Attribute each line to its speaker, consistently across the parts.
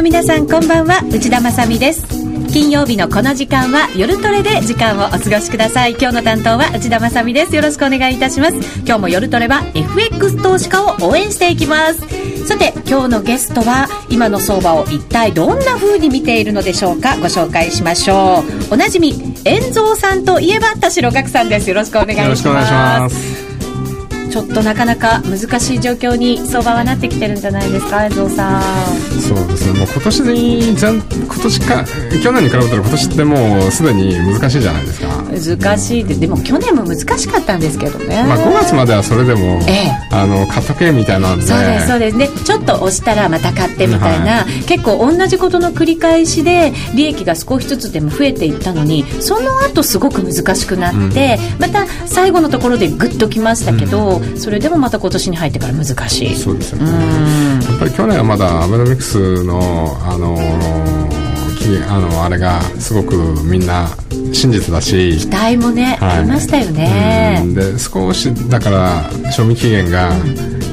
Speaker 1: の皆さんこんばんは内田まさです。金曜日のこの時間は夜トレで時間をお過ごしください。今日の担当は内田まさです。よろしくお願いいたします。今日も夜トレは FX 投資家を応援していきます。さて今日のゲストは今の相場を一体どんな風に見ているのでしょうか。ご紹介しましょう。おなじみ遠蔵さんといえば田代岳さんです。よろしくお願いします。ちょっとなかなか難しい状況に相場はなってきてるんじゃないですか、江蔵さん。
Speaker 2: そうですね、もう今年に全今年か去年に比べたら今年ってもうすでに難しいじゃないですか。
Speaker 1: 難しいで、でも去年も難しかったんですけどね。
Speaker 2: まあ5月まではそれでも、ええ、あの買っとけみたいなんで。
Speaker 1: そうですそうです。でちょっと押したらまた買ってみたいな、はい、結構同じことの繰り返しで利益が少しずつでも増えていったのに、その後すごく難しくなって、うん、また最後のところでグッときましたけど。うんそれでもまた今年に入ってから難しい。
Speaker 2: そうですよね。やっぱり去年はまだアベノミクスのあのあのあれがすごくみんな真実だし。
Speaker 1: 期待もね、はい、ありましたよね。
Speaker 2: で少しだから賞味期限が、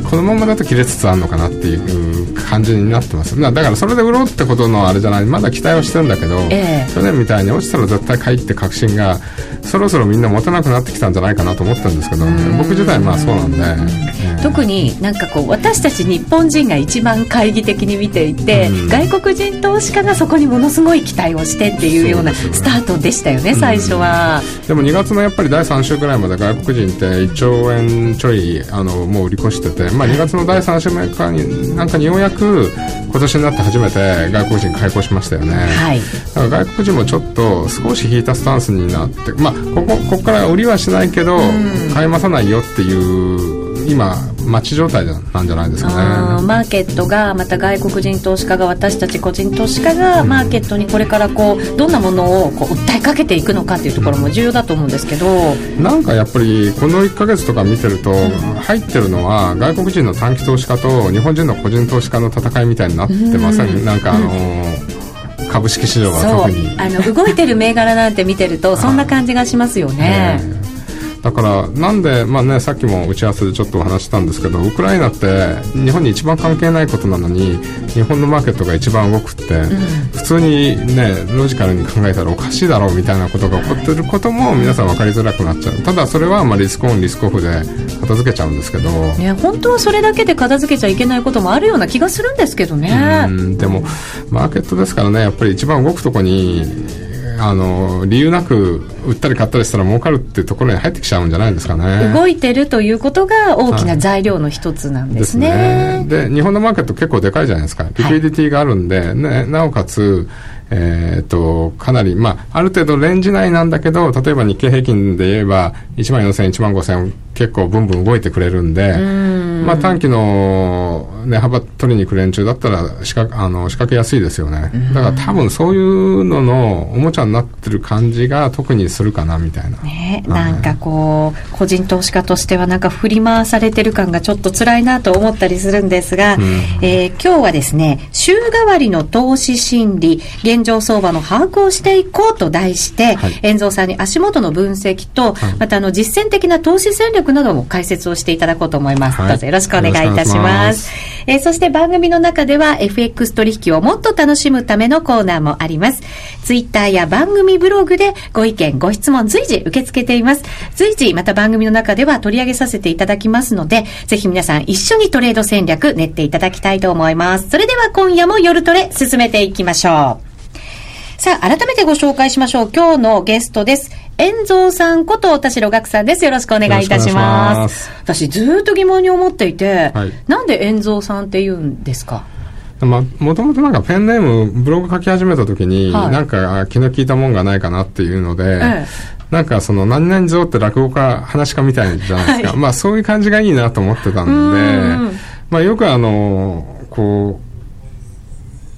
Speaker 2: このままだと切れつつあるのかなっていう感じになってます。だからそれで売ろうってことのあれじゃない。まだ期待はしてるんだけど、えー、去年みたいに落ちたら絶対買いって確信がそろそろみんな持たなくなってきたんじゃないかなと思ってるんですけど、僕自体まあそうなんで、
Speaker 1: えー、特になんかこう私たち日本人が一番懐疑的に見ていて、外国人投資家がそこにものすごい期待をしてっていうようなスタートでしたよね、最初は、
Speaker 2: でも2月のやっぱり第3週ぐらいまで外国人って1兆円ちょいあのもう売り越してて、まあ、2月の第3週目かになんかにようやく今年になって初めて外国人開放しましたよね、はい、だから外国人もちょっと少し引いたスタンスになってまあここここから売りはしないけど、買い増さないよっていう今待ち状態なんじゃないですか
Speaker 1: ね。マーケットがまた外国人投資家が私たち個人投資家がマーケットにこれからこうどんなものをこう訴えかけていくのかっていうところも重要だと思うんですけど、
Speaker 2: なんかやっぱりこの1か月とか見てると、入ってるのは外国人の短期投資家と日本人の個人投資家の戦いみたいになってません、うん、なんかあのー、株式市場が特に。
Speaker 1: あの動いてる銘柄なんて見てるとそんな感じがしますよね。
Speaker 2: だからなんで、まあね、さっきも打ち合わせでちょっとお話したんですけどウクライナって日本に一番関係ないことなのに日本のマーケットが一番動くって、うん、普通にねロジカルに考えたらおかしいだろうみたいなことが起こってることも皆さん分かりづらくなっちゃう。ただそれはまあリスクオンリスクオフで片付けちゃうんですけど、
Speaker 1: ね、本当はそれだけで片付けちゃいけないこともあるような気がするんですけどね。
Speaker 2: でもマーケットですからねやっぱり一番動くとこにあの理由なく売ったり買ったりしたら儲かるっていうところに入ってきちゃうんじゃないですかね。
Speaker 1: 動いてるということが大きな材料の一つなんですね。
Speaker 2: で、ね、日本のマーケット結構でかいじゃないですか。リクイディティがあるんで、はい、ね、なおかつえー、っと、かなり、まあ、ある程度レンジ内なんだけど、例えば日経平均で言えば、1万4000、1万5000結構ブンブン動いてくれるんで、んまあ短期の値幅取りに行く連中だったら仕掛あの仕掛けやすいですよね。だから多分そういうののおもちゃになってる感じが特にするかなみたいな。
Speaker 1: ね、なんかこう、個人投資家としてはなんか振り回されてる感がちょっと辛いなと思ったりするんですが、うん、えー、今日はですね、週替わりの投資心理、現状相場の把握をしていこうと題して、はい、遠蔵さんに足元の分析と、はい、またあの実践的な投資戦略なども解説をしていただこうと思います。はい、どうぞよろしくお願いいたします。えー、そして番組の中では FX 取引をもっと楽しむためのコーナーもあります。ツイッターや番組ブログでご意見、ご質問随時受け付けています。随時また番組の中では取り上げさせていただきますので、ぜひ皆さん一緒にトレード戦略練っていただきたいと思います。それでは今夜も夜トレ進めていきましょう。さあ、改めてご紹介しましょう。今日のゲストです。遠蔵さんこと田代岳さんです。よろしくお願いいたします。私ずっと疑問に思っていて、はい、なんで遠蔵さんって言うんですか？
Speaker 2: まあ、もともとなんかペンネームブログ書き始めた時に、はい、なんか気の利いたもんがないかなっていうので、ええ、なんかその何々像って落語家話家みたいじゃないですか、はい、まあそういう感じがいいなと思ってたんでまあよくあのこう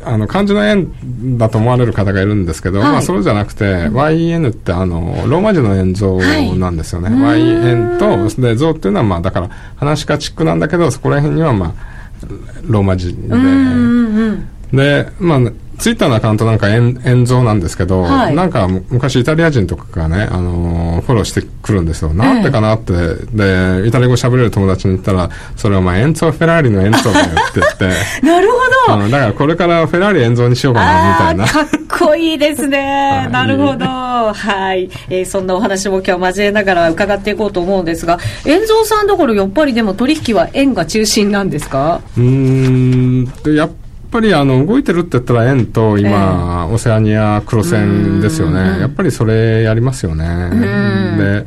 Speaker 2: あの漢字の円だと思われる方がいるんですけど、はい、まあそうじゃなくて、うん、YN ってあのローマ字の円像なんですよね、はい、YN とで像っていうのはまあだから話し家チックなんだけどそこら辺にはまあローマ字で、でまあツイッターのアカウントなんか円蔵なんですけど、はい、なんか昔イタリア人とかがね、あのー、フォローしてくるんですよ。なんでかなって、で、イタリア語喋れる友達に言ったら、それはまあ、エンツォ・フェラーリのエンツォだよって言って。
Speaker 1: なるほ
Speaker 2: ど、うん、だからこれからフェラーリエンゾにしようかな、みたいな。
Speaker 1: かっこいいですね。なるほど。はい。えー、そんなお話も今日交えながら伺っていこうと思うんですが、エンゾーさんところやっぱりでも取引は円が中心なんですか？
Speaker 2: うん、やっぱりあの動いてるって言ったら円と今、え。ー、オセアニア黒線ですよね。やっぱりそれやりますよね。で、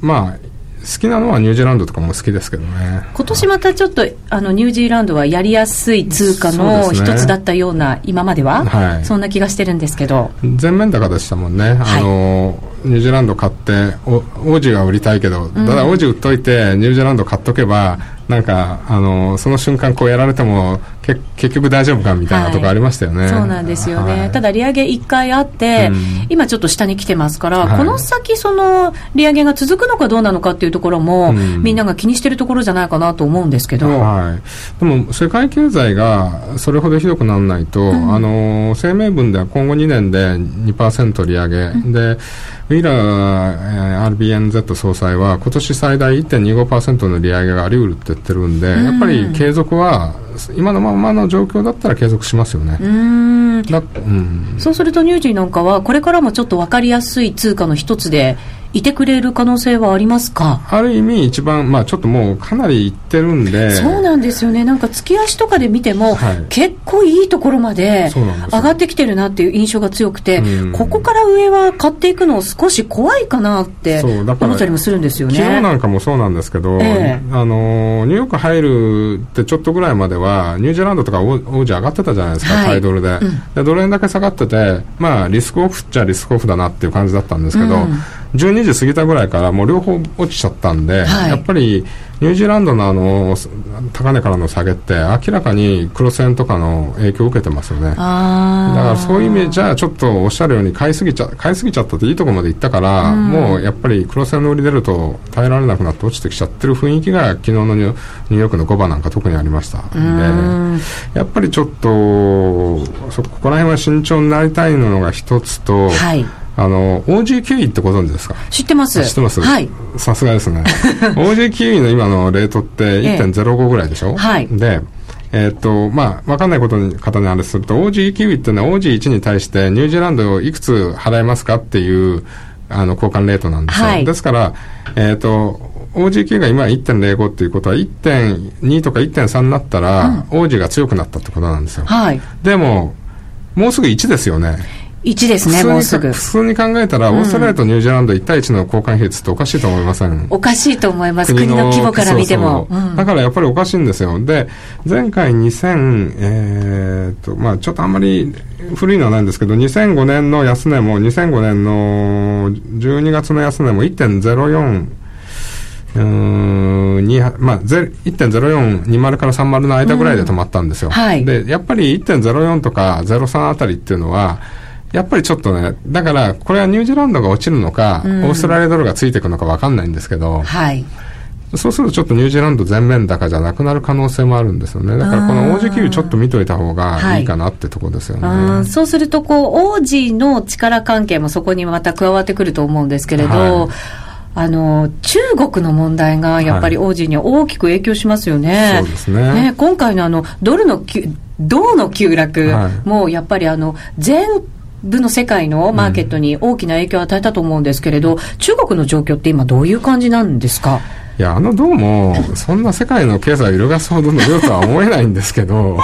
Speaker 2: まあ、好きなのはニュージーランドとかも好きですけどね。
Speaker 1: 今年またちょっとあのニュージーランドはやりやすい通貨の一つだったような、ね、今までは、はい、そんな気がしてるんですけど。
Speaker 2: 全面高でしたもんね、はい、あのニュージーランド買ってお王子は売りたいけど、ただ王子売っといてニュージーランド買っとけばなんかあのその瞬間こうやられてもけ結局大丈夫かみたいなとこありましたよね、はい、
Speaker 1: そうなんですよね、はい、ただ利上げ1回あって、うん、今ちょっと下に来てますから、はい、この先その利上げが続くのかどうなのかっていうところも、うん、みんなが気にしてるとこるじゃないかなと思うんですけど、
Speaker 2: はい、でも世界経済がそれほどひどくならないと、うん、あの声明文では今後2年で2%利上げ、でウィーラー RBNZ 総裁は今年最大1.25%の利上げがあり得るって言ってるんで、やっぱり継続は今のままの状況だったら継続しますよね。うん、
Speaker 1: そうするとニュージーなんかはこれからもちょっと分かりやすい通貨の一つでいてくれる可能性はありますか？
Speaker 2: ある意味一番、まあ、ちょっともうかなりいってるんで。
Speaker 1: そうなんですよね。なんか月足とかで見ても、はい、結構いいところまで上がってきてるなっていう印象が強くて、ここから上は買っていくの少し怖いかなって思ったりもするんですよね。
Speaker 2: 昨日なんかもそうなんですけど、えー、あのニューヨーク入るってちょっとぐらいまではニュージーランドとか王子上がってたじゃないですか、はい、タイドルで。うん、でドル円だけ下がっててまあリスクオフっちゃリスクオフだなっていう感じだったんですけど、うん12時過ぎたぐらいからもう両方落ちちゃったんで、はい、やっぱりニュージーランドのあの高値からの下げって明らかに黒線とかの影響を受けてますよね。だからそういう意味じゃあちょっニおっしゃるように買いすぎちゃ買いすぎちゃったっていいとこまでいったから、うん、もうやっぱり黒線の売り出ると耐えられなくなって落ちてきちゃってる雰囲気が昨日のニューヨークの5番なんか特にありましたでやっぱりちょっとそこら辺は慎重になりたいのが一つと、はいあの OG キウイってご存知ですか？
Speaker 1: 知ってます。
Speaker 2: 知ってます？はい。さすがですね。OG キウイの今のレートって1.05ぐらいでしょ、ええ、はい。でえー、っと、まあ、わかんないことに、方にあれすると、OG キウイっていうのは OG1 に対してニュージーランドをいくつ払えますかっていう、あの、交換レートなんですよ。はい、ですから、えー、っと、OG キウイが今1.05っていうことは1.2とか1.3になったら、うん、OG が強くなったってことなんですよ。はい。でも、もうすぐ1ですよね。
Speaker 1: 1ですね、もうすぐ。
Speaker 2: 普通に考えたら、オーストラリアとニュージーランド1対1の交換比率っておかしいと思いません？
Speaker 1: おかしいと思います、国の規模から見ても。
Speaker 2: そうそう。だからやっぱりおかしいんですよ。で、前回2000、えー、っと、まあちょっとあんまり古いのはないんですけど、2005年の安値も、2005年の12月の安値も1.04、うんまあ、1.0420から30の間ぐらいで止まったんですよ、うん。はい、でやっぱり1.04とか03あたりっていうのはやっぱりちょっとね、だから、これはニュージーランドが落ちるのか、うん、オーストラリアドルがついていくのか分かんないんですけど、はい。そうするとちょっとニュージーランド全面高じゃなくなる可能性もあるんですよね。だからこの王子給油ちょっと見といた方がいいかなってとこですよね。
Speaker 1: はい、そうするとこう、王子の力関係もそこにまた加わってくると思うんですけれど、はいあの中国の問題がやっぱり王子には大きく影響しますよね。はい、そうですねね今回のあのドルの銅の急落もやっぱりあの全部の世界のマーケットに大きな影響を与えたと思うんですけれど、うん、中国の状況って今どういう感じなんですか？
Speaker 2: いや、あの銅も、そんな世界の経済を揺るがすほどの量とは思えないんですけど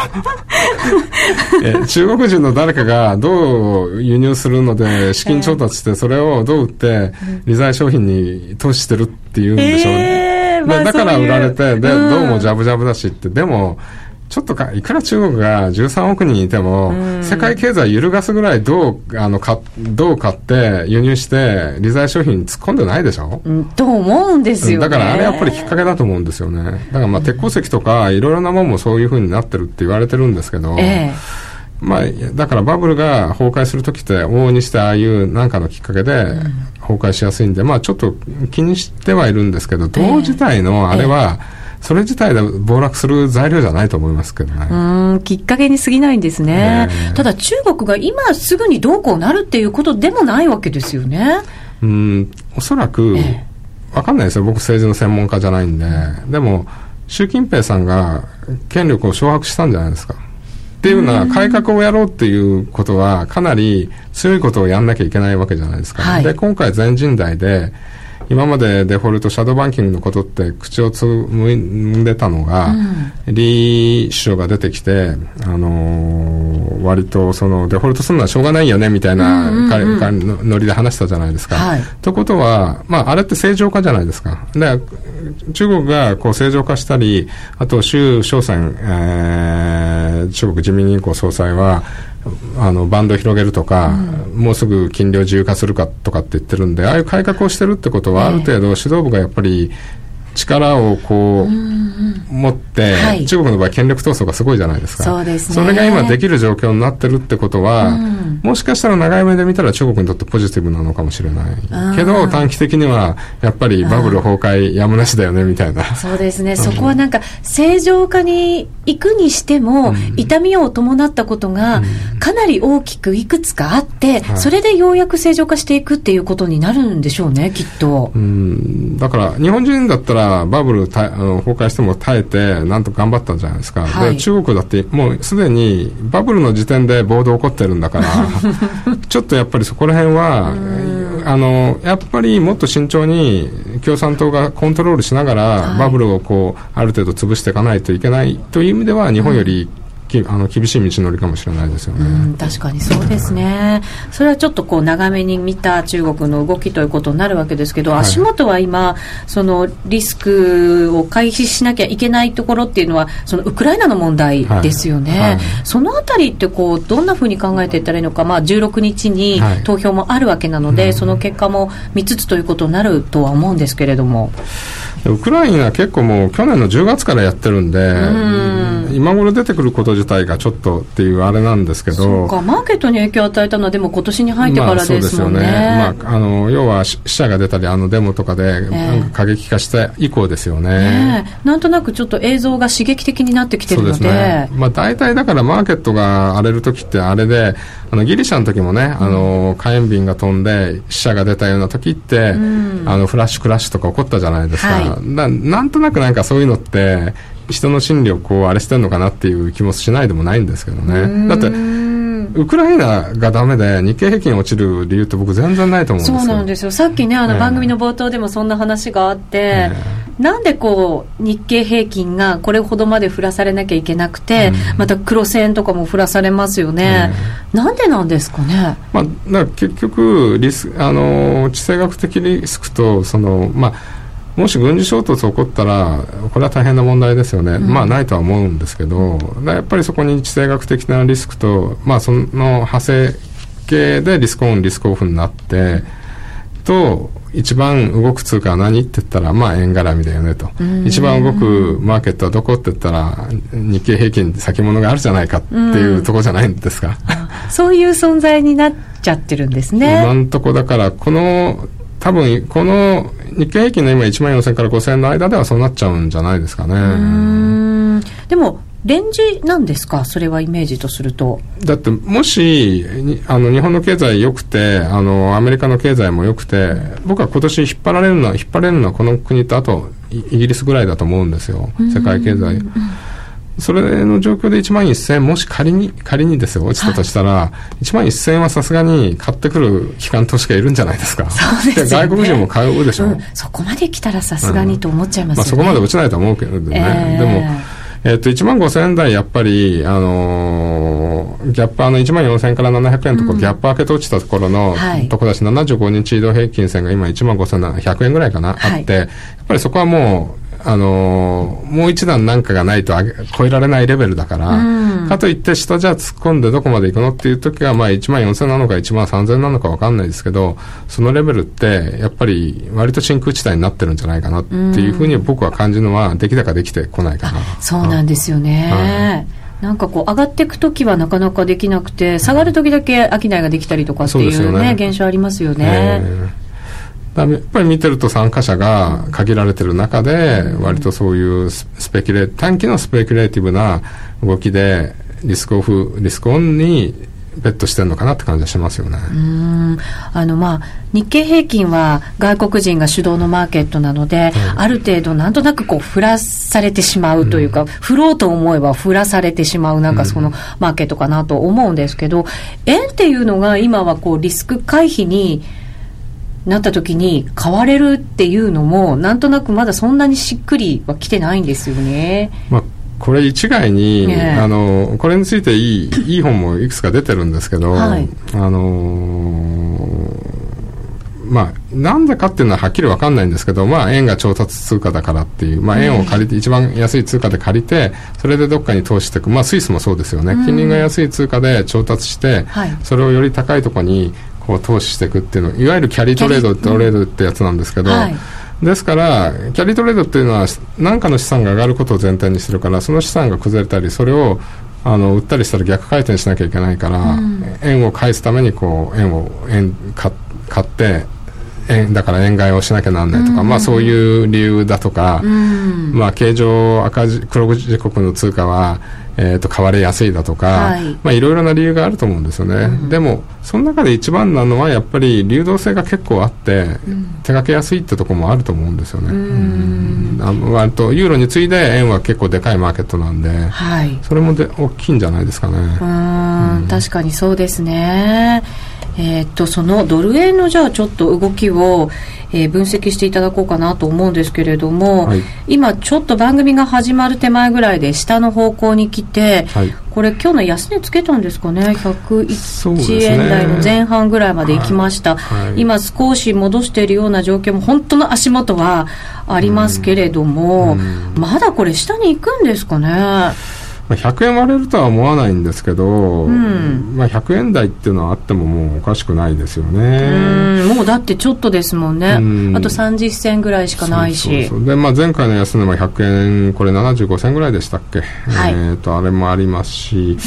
Speaker 2: え、中国人の誰かが銅を輸入するので資金調達して、それを銅売って、利財商品に投資してるっていうんでしょう、えーまあ、だから売られて、で、銅もジャブジャブだしって、でも、ちょっとか、いくら中国が13億人いても、世界経済揺るがすぐらい銅、あの、か、銅買って輸入して、利財商品突っ込んでないでしょ、
Speaker 1: うん、と思うんですよ、
Speaker 2: ね、だからあれやっぱりきっかけだと思うんですよね。だからまあ鉄鉱石とか、いろいろなもんもそういうふうになってるって言われてるんですけど、えまあ、だからバブルが崩壊するときって往々にしてああいう何かのきっかけで崩壊しやすいんで、まあちょっと気にしてはいるんですけど、銅自体のあれは、それ自体で暴落する材料じゃないと思いますけどね。
Speaker 1: うん、きっかけに過ぎないんですね。ただ中国が今すぐにどうこうなるっていうことでもないわけですよね。
Speaker 2: うん、おそらく、わかんないですよ。僕政治の専門家じゃないんで。でも、習近平さんが権力を掌握したんじゃないですか。っていうのは改革をやろうっていうことはかなり強いことをやんなきゃいけないわけじゃないですか。はい、で、今回全人代で、今までデフォルト、シャドーバンキングのことって口をつむんでたのが、うん、李首相が出てきて、あのー、割とそのデフォルトするのはしょうがないよねみたいな、うんうんうん、ノリで話したじゃないですか。はい、ということは、まあ、あれって正常化じゃないですか。で、中国がこう正常化したり、あと周小泉、えー、中国人民銀行総裁は、あのバンド広げるとか、うん、もうすぐ金利を自由化するかとかって言ってるんでああいう改革をしてるってことは、ある程度指導部がやっぱり力をこう、持って、はい、中国の場合権力闘争がすごいじゃないですか。
Speaker 1: そうですね。
Speaker 2: それが今できる状況になってるってことは、うん、もしかしたら長い目で見たら中国にとってポジティブなのかもしれない。けど短期的にはやっぱりバブル崩壊やむなしだよねみたいな。
Speaker 1: そうですね。そこはなんか正常化に行くにしても、うん、痛みを伴ったことがかなり大きくいくつかあって、うん、それでようやく正常化していくっていうことになるんでしょうね、きっと。
Speaker 2: うん、だから日本人だったらバブルたあの崩壊しても耐えて、なんと頑張ったんじゃないですか、はい、で中国だってもうすでにバブルの時点で暴動起こってるんだから、ちょっとやっぱりそこら辺は、あのやっぱりもっと慎重に共産党がコントロールしながら、バブルをこうある程度潰していかないといけないという意味では、日本より、うんきあの厳しい道のりかもしれないですよね、
Speaker 1: 確かにそうですね、それはちょっとこう長めに見た中国の動きということになるわけですけど、はい、足元は今、そのリスクを回避しなきゃいけないところっていうのは、そのウクライナの問題ですよね、はい。はい、そのあたりってこう、どんなふうに考えていったらいいのか、まあ、16日に投票もあるわけなので、その結果も見つつということになるとは思うんですけれども。
Speaker 2: ウクライナ結構もう去年の10月からやってるんで、ん。今頃出てくること自体がちょっとっていうあれなんですけどそう
Speaker 1: かマーケットに影響を与えたのはでも今年に入ってからですもんね,、まあ、ね。
Speaker 2: まあ、あの要は死者が出たりあのデモとかで、なんか過激化した以降ですよね、
Speaker 1: え。ー、なんとなくちょっと映像が刺激的になってきてるので。で、ね、
Speaker 2: まあ、大体だからマーケットが荒れる時ってあれであのギリシャの時もね、あの火炎瓶が飛んで死者が出たような時って、うん、あのフラッシュクラッシュとか起こったじゃないですか、はい、ななんとなくなんかそういうのって人の心理をこうあれしてるのかなっていう気もしないでもないんですけどね。だってウクライナがダメで日経平均落ちる理由って僕全然ないと思うんですよ。
Speaker 1: そうなんですよ。さっきねあの番組の冒頭でもそんな話があって、えー、なんでこう日経平均がこれほどまで降らされなきゃいけなくて、うん、また黒線とかも降らされますよね、えー、なんでなんですかね、
Speaker 2: まあ、だ結局リスあの地政学的リスクとそのまあもし軍事衝突起こったら、これは大変な問題ですよね、うん、まあないとは思うんですけど、やっぱりそこに地政学的なリスクと、まあ、その派生系でリスクオン、リスクオフになって、と、一番動く通貨は何って言ったら、まあ円絡みだよねと。一番動くマーケットはどこって言ったら、日経平均先物があるじゃないかっていうところじゃないんですか。
Speaker 1: そういう存在になっちゃってるんですね。
Speaker 2: 今んとこだから、この多分この日経平均の今1万4000から5000の間ではそうなっちゃうんじゃないですかね。
Speaker 1: でもレンジなんですか、それはイメージとすると。
Speaker 2: だって、もしあの日本の経済良くてあの、アメリカの経済も良くて、僕は今年引っ張られるのは、引っ張れるのはこの国と、あとイギリスぐらいだと思うんですよ、世界経済。それの状況で1万1000もし仮に、仮にですよ、落ちたとしたら、はい、1万1000はさすがに買ってくる機関投資家いるんじゃないですか。
Speaker 1: そうです
Speaker 2: ね、外国人も買うでしょ。う
Speaker 1: ん、そこまで来たらさすがにと思っちゃいますよね。
Speaker 2: まあ、そこまで落ちないと思うけどね。えー、でも、えっ、ー、と、1万5000円台、やっぱり、あのー、ギャップ、あの、1万4000円から700円とこ、うん、ギャップ開けと落ちたところの、はい、とこだし、75日移動平均線が今1万5100円ぐらいかな、はい、あって、やっぱりそこはもう、あのー、もう一段なんかがないと超えられないレベルだから、うん、かといって下じゃ突っ込んでどこまで行くのっていう時が、まあ1万4000なのか1万3000なのかわかんないですけど、そのレベルってやっぱり割と真空地帯になってるんじゃないかなっていうふうに僕は感じるのは、出来高できてこないかな。
Speaker 1: そうなんですよね。なんかこう上がっていくときはなかなかできなくて下がるときだけ商いができたりとかっていうね、ね、現象ありますよね。えー
Speaker 2: やっぱり見てると参加者が限られてる中で、割とそういうスペキュレ短期のスペキュレーティブな動きでリスクオフリスクオンにベットしてるのかなって感じがしますよね。
Speaker 1: うん。あのまあ日経平均は外国人が主導のマーケットなので、ある程度なんとなくこう振らされてしまうというか、うん、振ろうと思えば振らされてしまうなんかそのマーケットかなと思うんですけど、円っていうのが今はこうリスク回避になった時に買われるっていうのもなんとなくまだそんなにしっくりは来てないんですよね。
Speaker 2: まあこれ一概に、ね、あのこれについていいいい本もいくつか出てるんですけど、はい、あのまあ、なんでかっていうのははっきり分かんないんですけど、まあ、円が調達通貨だからっていう、まあ、円を借りて、一番安い通貨で借りて、それでどっかに投資していく、まあ、スイスもそうですよね、金利が安い通貨で調達して、はい、それをより高いところにこう投資していくっていうの、いわゆるキャリートレードトレードってやつなんですけど、はい。ですから、キャリートレードっていうのは、何かの資産が上がることを前提にしてるから、その資産が崩れたり、それをあの売ったりしたら逆回転しなきゃいけないから、うん、円を返すためにこう円を円買買って円だから円買いをしなきゃなんないとか、うん、まあそういう理由だとか、うん、まあ経常赤字黒字国の通貨はえー、と買われやすいだとか、はい。まあ、いろいろな理由があると思うんですよね、うん、でもその中で一番なのはやっぱり流動性が結構あって、うん、手がけやすいってところもあると思うんですよね、うん。あ割とユーロに次いで円は結構でかいマーケットなんで、はい、それもで大きいんじゃないですかね。
Speaker 1: うん。確かにそうですねえー、っとそのドル円のじゃあちょっと動きを、えー、分析していただこうかなと思うんですけれども、はい、今ちょっと番組が始まる手前ぐらいで下の方向に来て、はい、これ今日の安値つけたんですかね？101円台の前半ぐらいまで行きました、はい、今少し戻しているような状況も本当の足元はありますけれども、まだこれ下に行くんですかね？
Speaker 2: まあ、100円割れるとは思わないんですけど、うん、まあ、100円台っていうのはあってももうおかしくないですよね。
Speaker 1: もうだってちょっとですもんね、ん。あと30銭ぐらいしかないし。
Speaker 2: で、まあ、前回の安値は100円これ75銭ぐらいでしたっけ、はい、えー、とあれもありますし、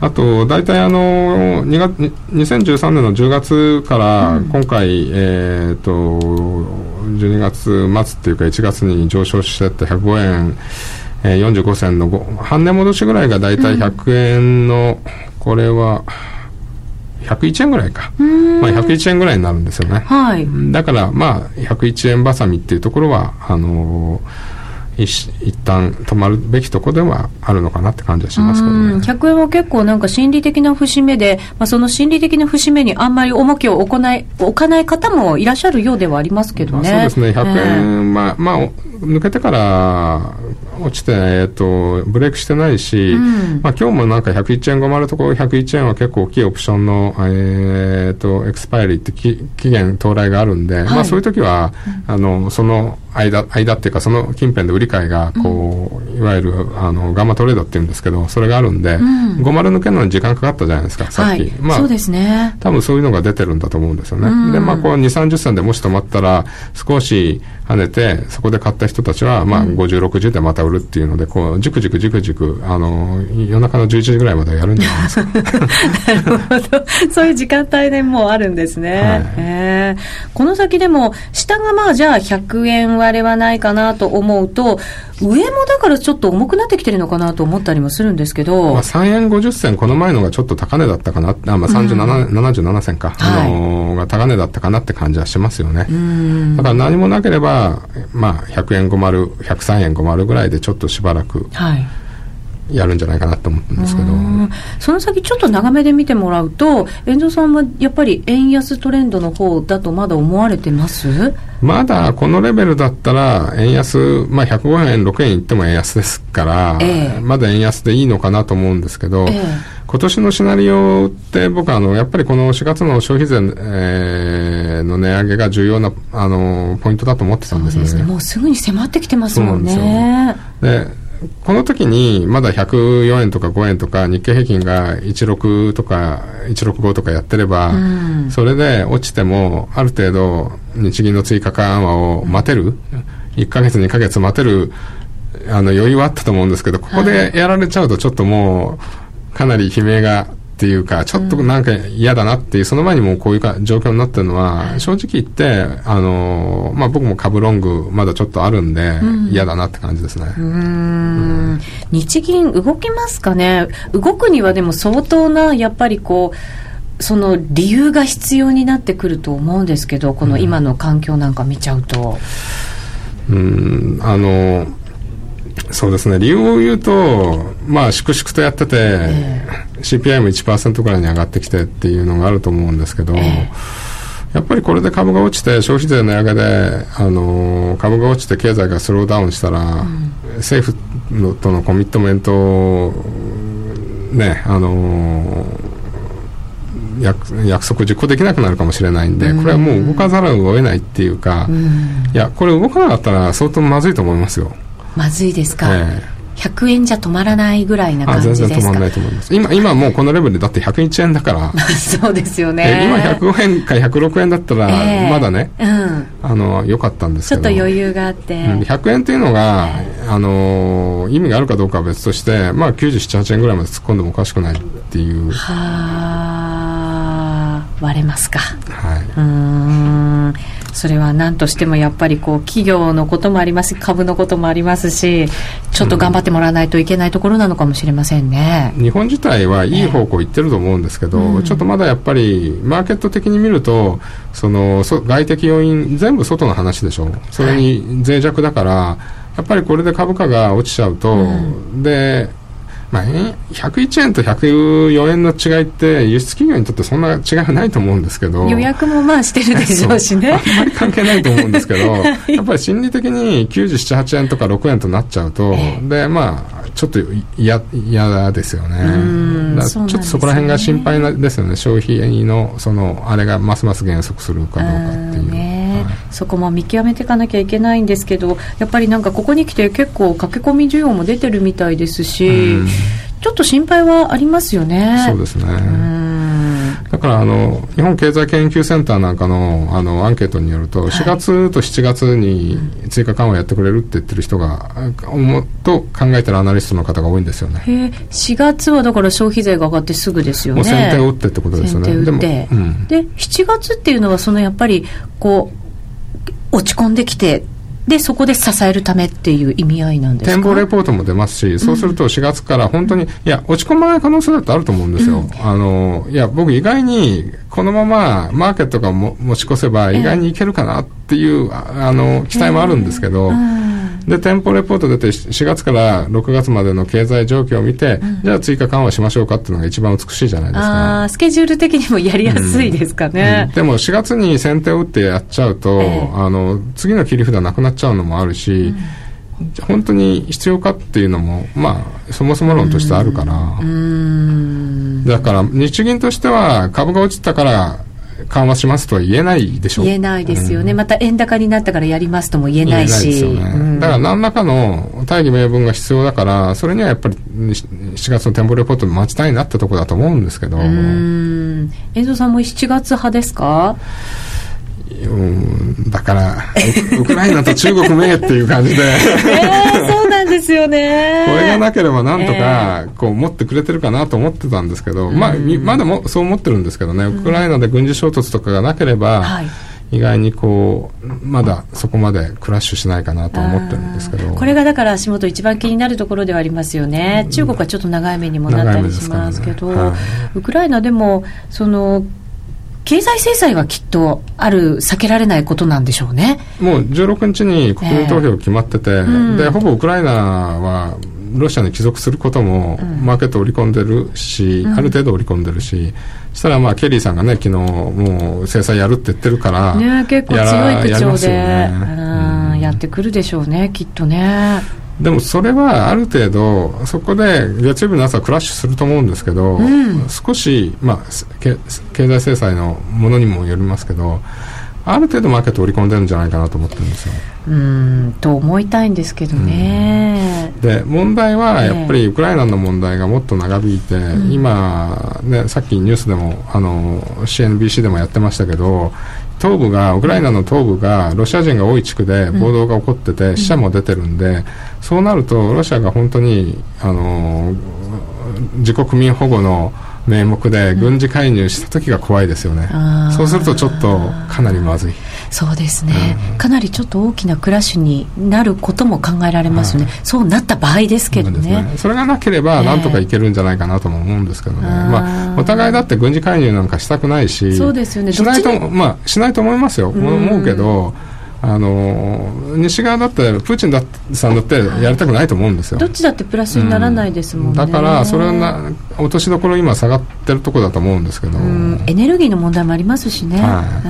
Speaker 2: あと大体あの2月2013年の10月から今回、うん、えー、と12月末っていうか1月に上昇してって105円えー、45銭の半値戻しぐらいが大体100円の、うん、これは101円ぐらいか、まあ、101円ぐらいになるんですよね、はい、だからまあ101円ばさみっていうところはあのー一一旦止まるべきところではあるのかなって感じはしますけどね。
Speaker 1: 100円は結構なんか心理的な節目で、まあ、その心理的な節目にあんまり重きを置かない置かない方もいらっしゃるようではありますけどね。
Speaker 2: そうですね、100円、えー、まあ、まあ、抜けてから落ちて、えっと、ブレイクしてないし、うん、まあ、今日もなんか101円50ところ101円は結構大きいオプションの、えー、っと、エクスパイリーって期限到来があるんで、はい、まあそういう時は、あの、その間、間っていうかその近辺で売り買いが、こう、うん、いわゆる、あの、ガンマトレードっていうんですけど、それがあるんで、うん、50抜けるのに時間かかったじゃないですか、さっき。はい、
Speaker 1: まあ、そうですね。
Speaker 2: 多分そういうのが出てるんだと思うんですよね。うん、で、まあこう2、30銭でもし止まったら、少し跳ねて、そこで買った人たちは、まあ50、60でまた売るっていうので、こう、じくじくじくじく、あの、夜中の11時ぐらいまでやるんじゃないですか。なるほ
Speaker 1: ど。そういう時間帯でもあるんですね。はい、えー、この先でも、下がまあじゃあ100円割れはないかなと思うと、上もだからちょっと重くなってきてるのかなと思ったりもするんですけど。
Speaker 2: まあ3円50銭、この前のがちょっと高値だったかな。あ、まあ37、うん、77銭か。あのー、が高値だったかなって感じはしますよね。だから何もなければ、まあ100円50、103円50ぐらいでちょっとしばらく。はい。やるんじゃないかなと思うんですけど。
Speaker 1: その先ちょっと長めで見てもらうと遠藤さんはやっぱり円安トレンドの方だとまだ思われてます？
Speaker 2: まだこのレベルだったら円安、まあ、105円6円いっても円安ですから、えー、まだ円安でいいのかなと思うんですけど、えー、今年のシナリオって僕あのやっぱりこの4月の消費税、えー、の値上げが重要なあのポイントだと思ってたんですね、ね、
Speaker 1: もうすぐに迫ってきてますもんね。
Speaker 2: でこの時にまだ104円とか5円とか日経平均が16とか165とかやってれば、うん、それで落ちてもある程度日銀の追加緩和を待てる、うん、1ヶ月2ヶ月待てるあの余裕はあったと思うんですけどここでやられちゃうとちょっともうかなり悲鳴がっていうか、ちょっとなんか嫌だなっていう、その前にもこういうか状況になってるのは、正直言って、あの、まあ、僕も株ロングまだちょっとあるんで、嫌だなって感じですね。うん。
Speaker 1: 日銀動きますかね？動くにはでも相当な、やっぱりこう、その理由が必要になってくると思うんですけど、この今の環境なんか見ちゃうと。
Speaker 2: うん、あの、そうですね。理由を言うと、まあ、粛々とやってて、えー、CPI も1%ぐらいに上がってきてっていうのがあると思うんですけど、えー、やっぱりこれで株が落ちて消費税値上げで、あの株が落ちて経済がスローダウンしたら、うん、政府のとのコミットメントをねあの約約束実行できなくなるかもしれないんで、これはもう動かざるを得ないっていうか、いやこれ動かなかったら相当まずいと思いますよ。
Speaker 1: まずいですか、えー、100円じゃ止まらないぐらいな感じですか？全然止まらないと思います。
Speaker 2: 今今もうこのレベルでだって101円だから。
Speaker 1: そうですよね、
Speaker 2: 今105円か106円だったらまだね、えー、うん、あのよかったんですけ
Speaker 1: ど。ちょっと余裕があって、
Speaker 2: うん、100円っていうのが、えー、あの意味があるかどうかは別としてまあ978円ぐらいまで突っ込んでもおかしくないっていう。は
Speaker 1: あ割れますか。はい。うん。それは何としてもやっぱりこう企業のこともあります株のこともありますしちょっと頑張ってもらわないといけないところなのかもしれませんね、
Speaker 2: うん、日本自体はいい方向いってると思うんですけど、うん、ちょっとまだやっぱりマーケット的に見るとその外的要因全部外の話でしょそれに脆弱だから、はい、やっぱりこれで株価が落ちちゃうと、うん、でまあ、101円と104円の違いって輸出企業にとってそんな違いはないと思うんですけど。
Speaker 1: 予約もまあしてるでしょうしね。
Speaker 2: あんまり関係ないと思うんですけど、はい、やっぱり心理的に978円とか6円となっちゃうと、えー、でまあちょっと嫌嫌ですよね。ちょっとそこら辺が心配なですよね。消費のそのあれがますます減速するかどうかっていう。
Speaker 1: そこも見極めていかなきゃいけないんですけどやっぱりなんかここに来て結構駆け込み需要も出てるみたいですし、ちょっと心配はありますよね。
Speaker 2: そうですね。だからあの日本経済研究センターなんかのあのアンケートによると、4月と7月に追加緩和やってくれるって言ってる人が、もっと考えてるアナリストの方が多いんですよね。
Speaker 1: 4月はだから消費税が上がってすぐですよね。もう
Speaker 2: 先手を打ってってことですよね。
Speaker 1: 先手打って。でも、うん、で7月っていうのはそのやっぱりこう落ち込んできてでそこで支えるためっていう意味合いなんですか？
Speaker 2: 展望レポートも出ますし、そうすると4月から本当に、いや、落ち込まない可能性だってあると思うんですよ。うん、あの、いや、僕意外に、このままマーケットがも持ち越せば意外にいけるかなっていう、えー、あの、期待もあるんですけど、えーで、店舗レポート出て4月から6月までの経済状況を見て、うん、じゃあ追加緩和しましょうかっていうのが一番美しいじゃないですか。
Speaker 1: あスケジュール的にもやりやすいですかね。
Speaker 2: うん。うん、でも4月に先手を打ってやっちゃうと、えー、あの、次の切り札なくなっちゃうのもあるし、本当に必要かっていうのも、まあ、そもそも論としてあるから。だから、日銀としては株が落ちたから、緩和しますとは言えないでしょう。
Speaker 1: 言えないですよね、うん、また円高になったからやりますとも言えないし。ですよね、
Speaker 2: うん、だから何らかの大義名分が必要だからそれにはやっぱり7月の展望レポート待ちたいなってとこだと思うんですけど。遠
Speaker 1: 藤さんも7月派ですか？
Speaker 2: うん、だから ウクライナと中国名っていう感じで。
Speaker 1: えー、そうなんですよね。
Speaker 2: これがなければなんとかこう持ってくれてるかなと思ってたんですけど、まあ、まだもそう思ってるんですけどね。ウクライナで軍事衝突とかがなければ、はい。意外にこうまだそこまでクラッシュしないかなと思ってるんですけど。
Speaker 1: これがだから足元一番気になるところではありますよね、中国はちょっと長い目にもなったりしますけど、ね。はい、ウクライナでもその経済制裁はきっとある避けられないことなんでしょうね。
Speaker 2: もう16日に国民投票決まってて、えーうん、でほぼウクライナはロシアに帰属することもマーケット織り込んでるし、うん、ある程度織り込んでるし、そしたらまあケリーさんがね昨日もう制裁やるって言ってるから、
Speaker 1: ね、結構強い口調でやってくるでしょうねきっとね。
Speaker 2: でもそれはある程度そこで月曜日の朝クラッシュすると思うんですけど、うん、少し、まあ、経済制裁のものにもよりますけどある程度マーケット織り込んでるんじゃないかなと思ってるんですよ。
Speaker 1: うんと思いたいんですけどね。
Speaker 2: うん、で問題はやっぱりウクライナの問題がもっと長引いて、今、ね、さっきニュースでもあの CNBC でもやってましたけど東部がウクライナの東部がロシア人が多い地区で暴動が起こってて、死者も出てるんで、そうなるとロシアが本当にあの自国民保護の名目で軍事介入した時が怖いですよね、うん、そうするとちょっとかなりまずい
Speaker 1: そうですね、うん、かなりちょっと大きなクラッシュになることも考えられますね、そうなった場合ですけどね、
Speaker 2: ね、それがなければなんとかいけるんじゃないかなとも思うんですけどね、えー、まあ、お互いだって軍事介入なんかしたくないし。
Speaker 1: そうですよね。
Speaker 2: しないとまあしないと思いますよ、思うけどあの西側だってプーチンださんだってやりたくないと思うんですよ。
Speaker 1: どっちだってプラスにならないですもんね、
Speaker 2: うん、だからそれはな落としどころ今下がってるところだと思うんですけど。
Speaker 1: エネルギーの問題もありますしね、はい、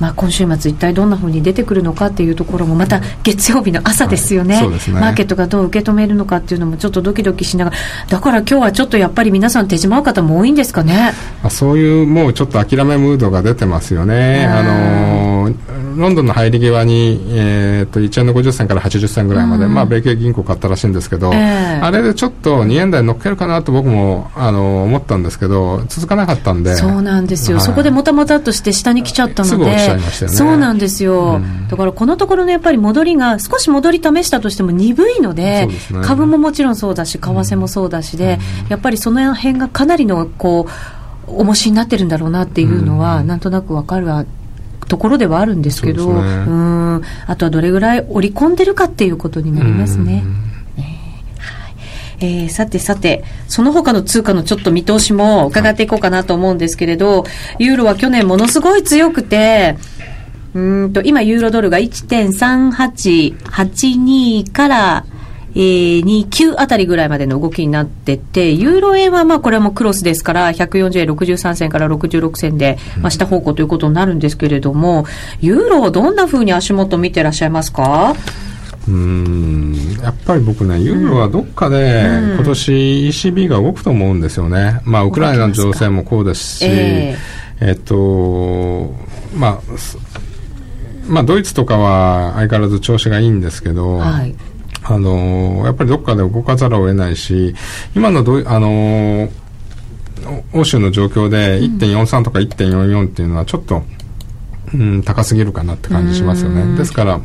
Speaker 1: まあ、今週末一体どんなふうに出てくるのかっていうところもまた月曜日の朝ですよね。はい、ね。マーケットがどう受け止めるのかっていうのもちょっとドキドキしながら。だから今日はちょっとやっぱり皆さん手締まう方も多いんですかね。
Speaker 2: そういうもうちょっと諦めムードが出てますよね。あのロンドンの入り際に、えーと、1円の50銭から80銭ぐらいまで、うん、まあ、米系銀行買ったらしいんですけど、えー、あれでちょっと2円台乗っけるかなと僕もあの思ったんですけど続かなかったんで。
Speaker 1: そうなんですよ、はい、そこでもたもたっとして下に来ちゃったので、ね、そうなんですよ、うん、だからこのところのやっぱり戻りが少し戻り試したとしても鈍いので、ね、株ももちろんそうだし為替もそうだしで、うん、やっぱりその辺がかなりのこう重しになってるんだろうなっていうのは、なんとなくわかるところではあるんですけど、う、ね、ん。あとはどれぐらい織り込んでるかっていうことになりますね。えー、さてさて、その他の通貨のちょっと見通しも伺っていこうかなと思うんですけれど、ユーロは去年ものすごい強くて、うんと、今ユーロドルが1.3882からえー、29あたりぐらいまでの動きになってて、ユーロ円はまあこれはもうクロスですから、140円63銭から66銭で、まあ下方向ということになるんですけれども、ユーロはどんなふうに足元見てらっしゃいますか？
Speaker 2: うんやっぱり僕ね、ユーロはどっかで、今年 ECB が動くと思うんですよね、まあ、ウクライナの情勢もこうですし、えー、えっと、まあ、まあ、ドイツとかは相変わらず調子がいいんですけど、はい、あのやっぱりどっかで動かざるを得ないし、今のどあの欧州の状況で1.43とか1.44っていうのはちょっと、うん、高すぎるかなって感じしますよね。ですから、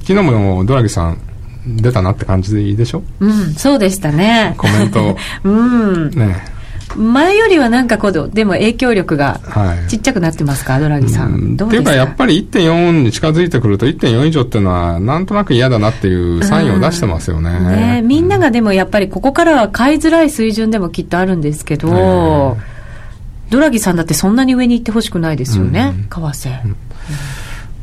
Speaker 2: 昨日もドラギさん出たなって感じでいいでしょ？
Speaker 1: うん、そうでしたね。
Speaker 2: コメント。
Speaker 1: うん。ね前よりはなんかこうでも影響力がちっちゃくなってますか、はい、ドラギさん。うん、どうですか？っていうか
Speaker 2: やっぱり1.4に近づいてくると1.4以上っていうのはなんとなく嫌だなっていうサインを出してますよね。うん、ね
Speaker 1: みんながでもやっぱりここからは買いづらい水準でもきっとあるんですけど、ドラギさんだってそんなに上に行ってほしくないですよね、為替。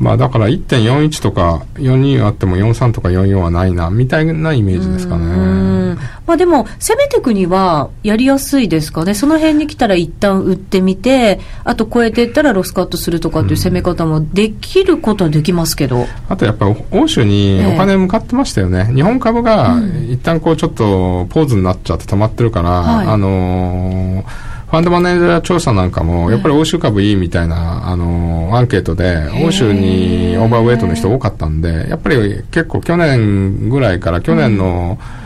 Speaker 1: うん
Speaker 2: まあだから1.41とか42あっても43とか44はないな、みたいなイメージですかね。
Speaker 1: まあでも、攻めていくにはやりやすいですかね。その辺に来たら一旦売ってみて、あと超えていったらロスカットするとかっていう攻め方もできることはできますけど。
Speaker 2: あとやっぱり欧州にお金向かってましたよね。えー、日本株が一旦こうちょっとポーズになっちゃって止まってるから、はい、あのーファンドマネージャー調査なんかも、やっぱり欧州株いいみたいな、あの、アンケートで、欧州にオーバーウェイトの人多かったんで、やっぱり結構去年ぐらいから、去年の、うん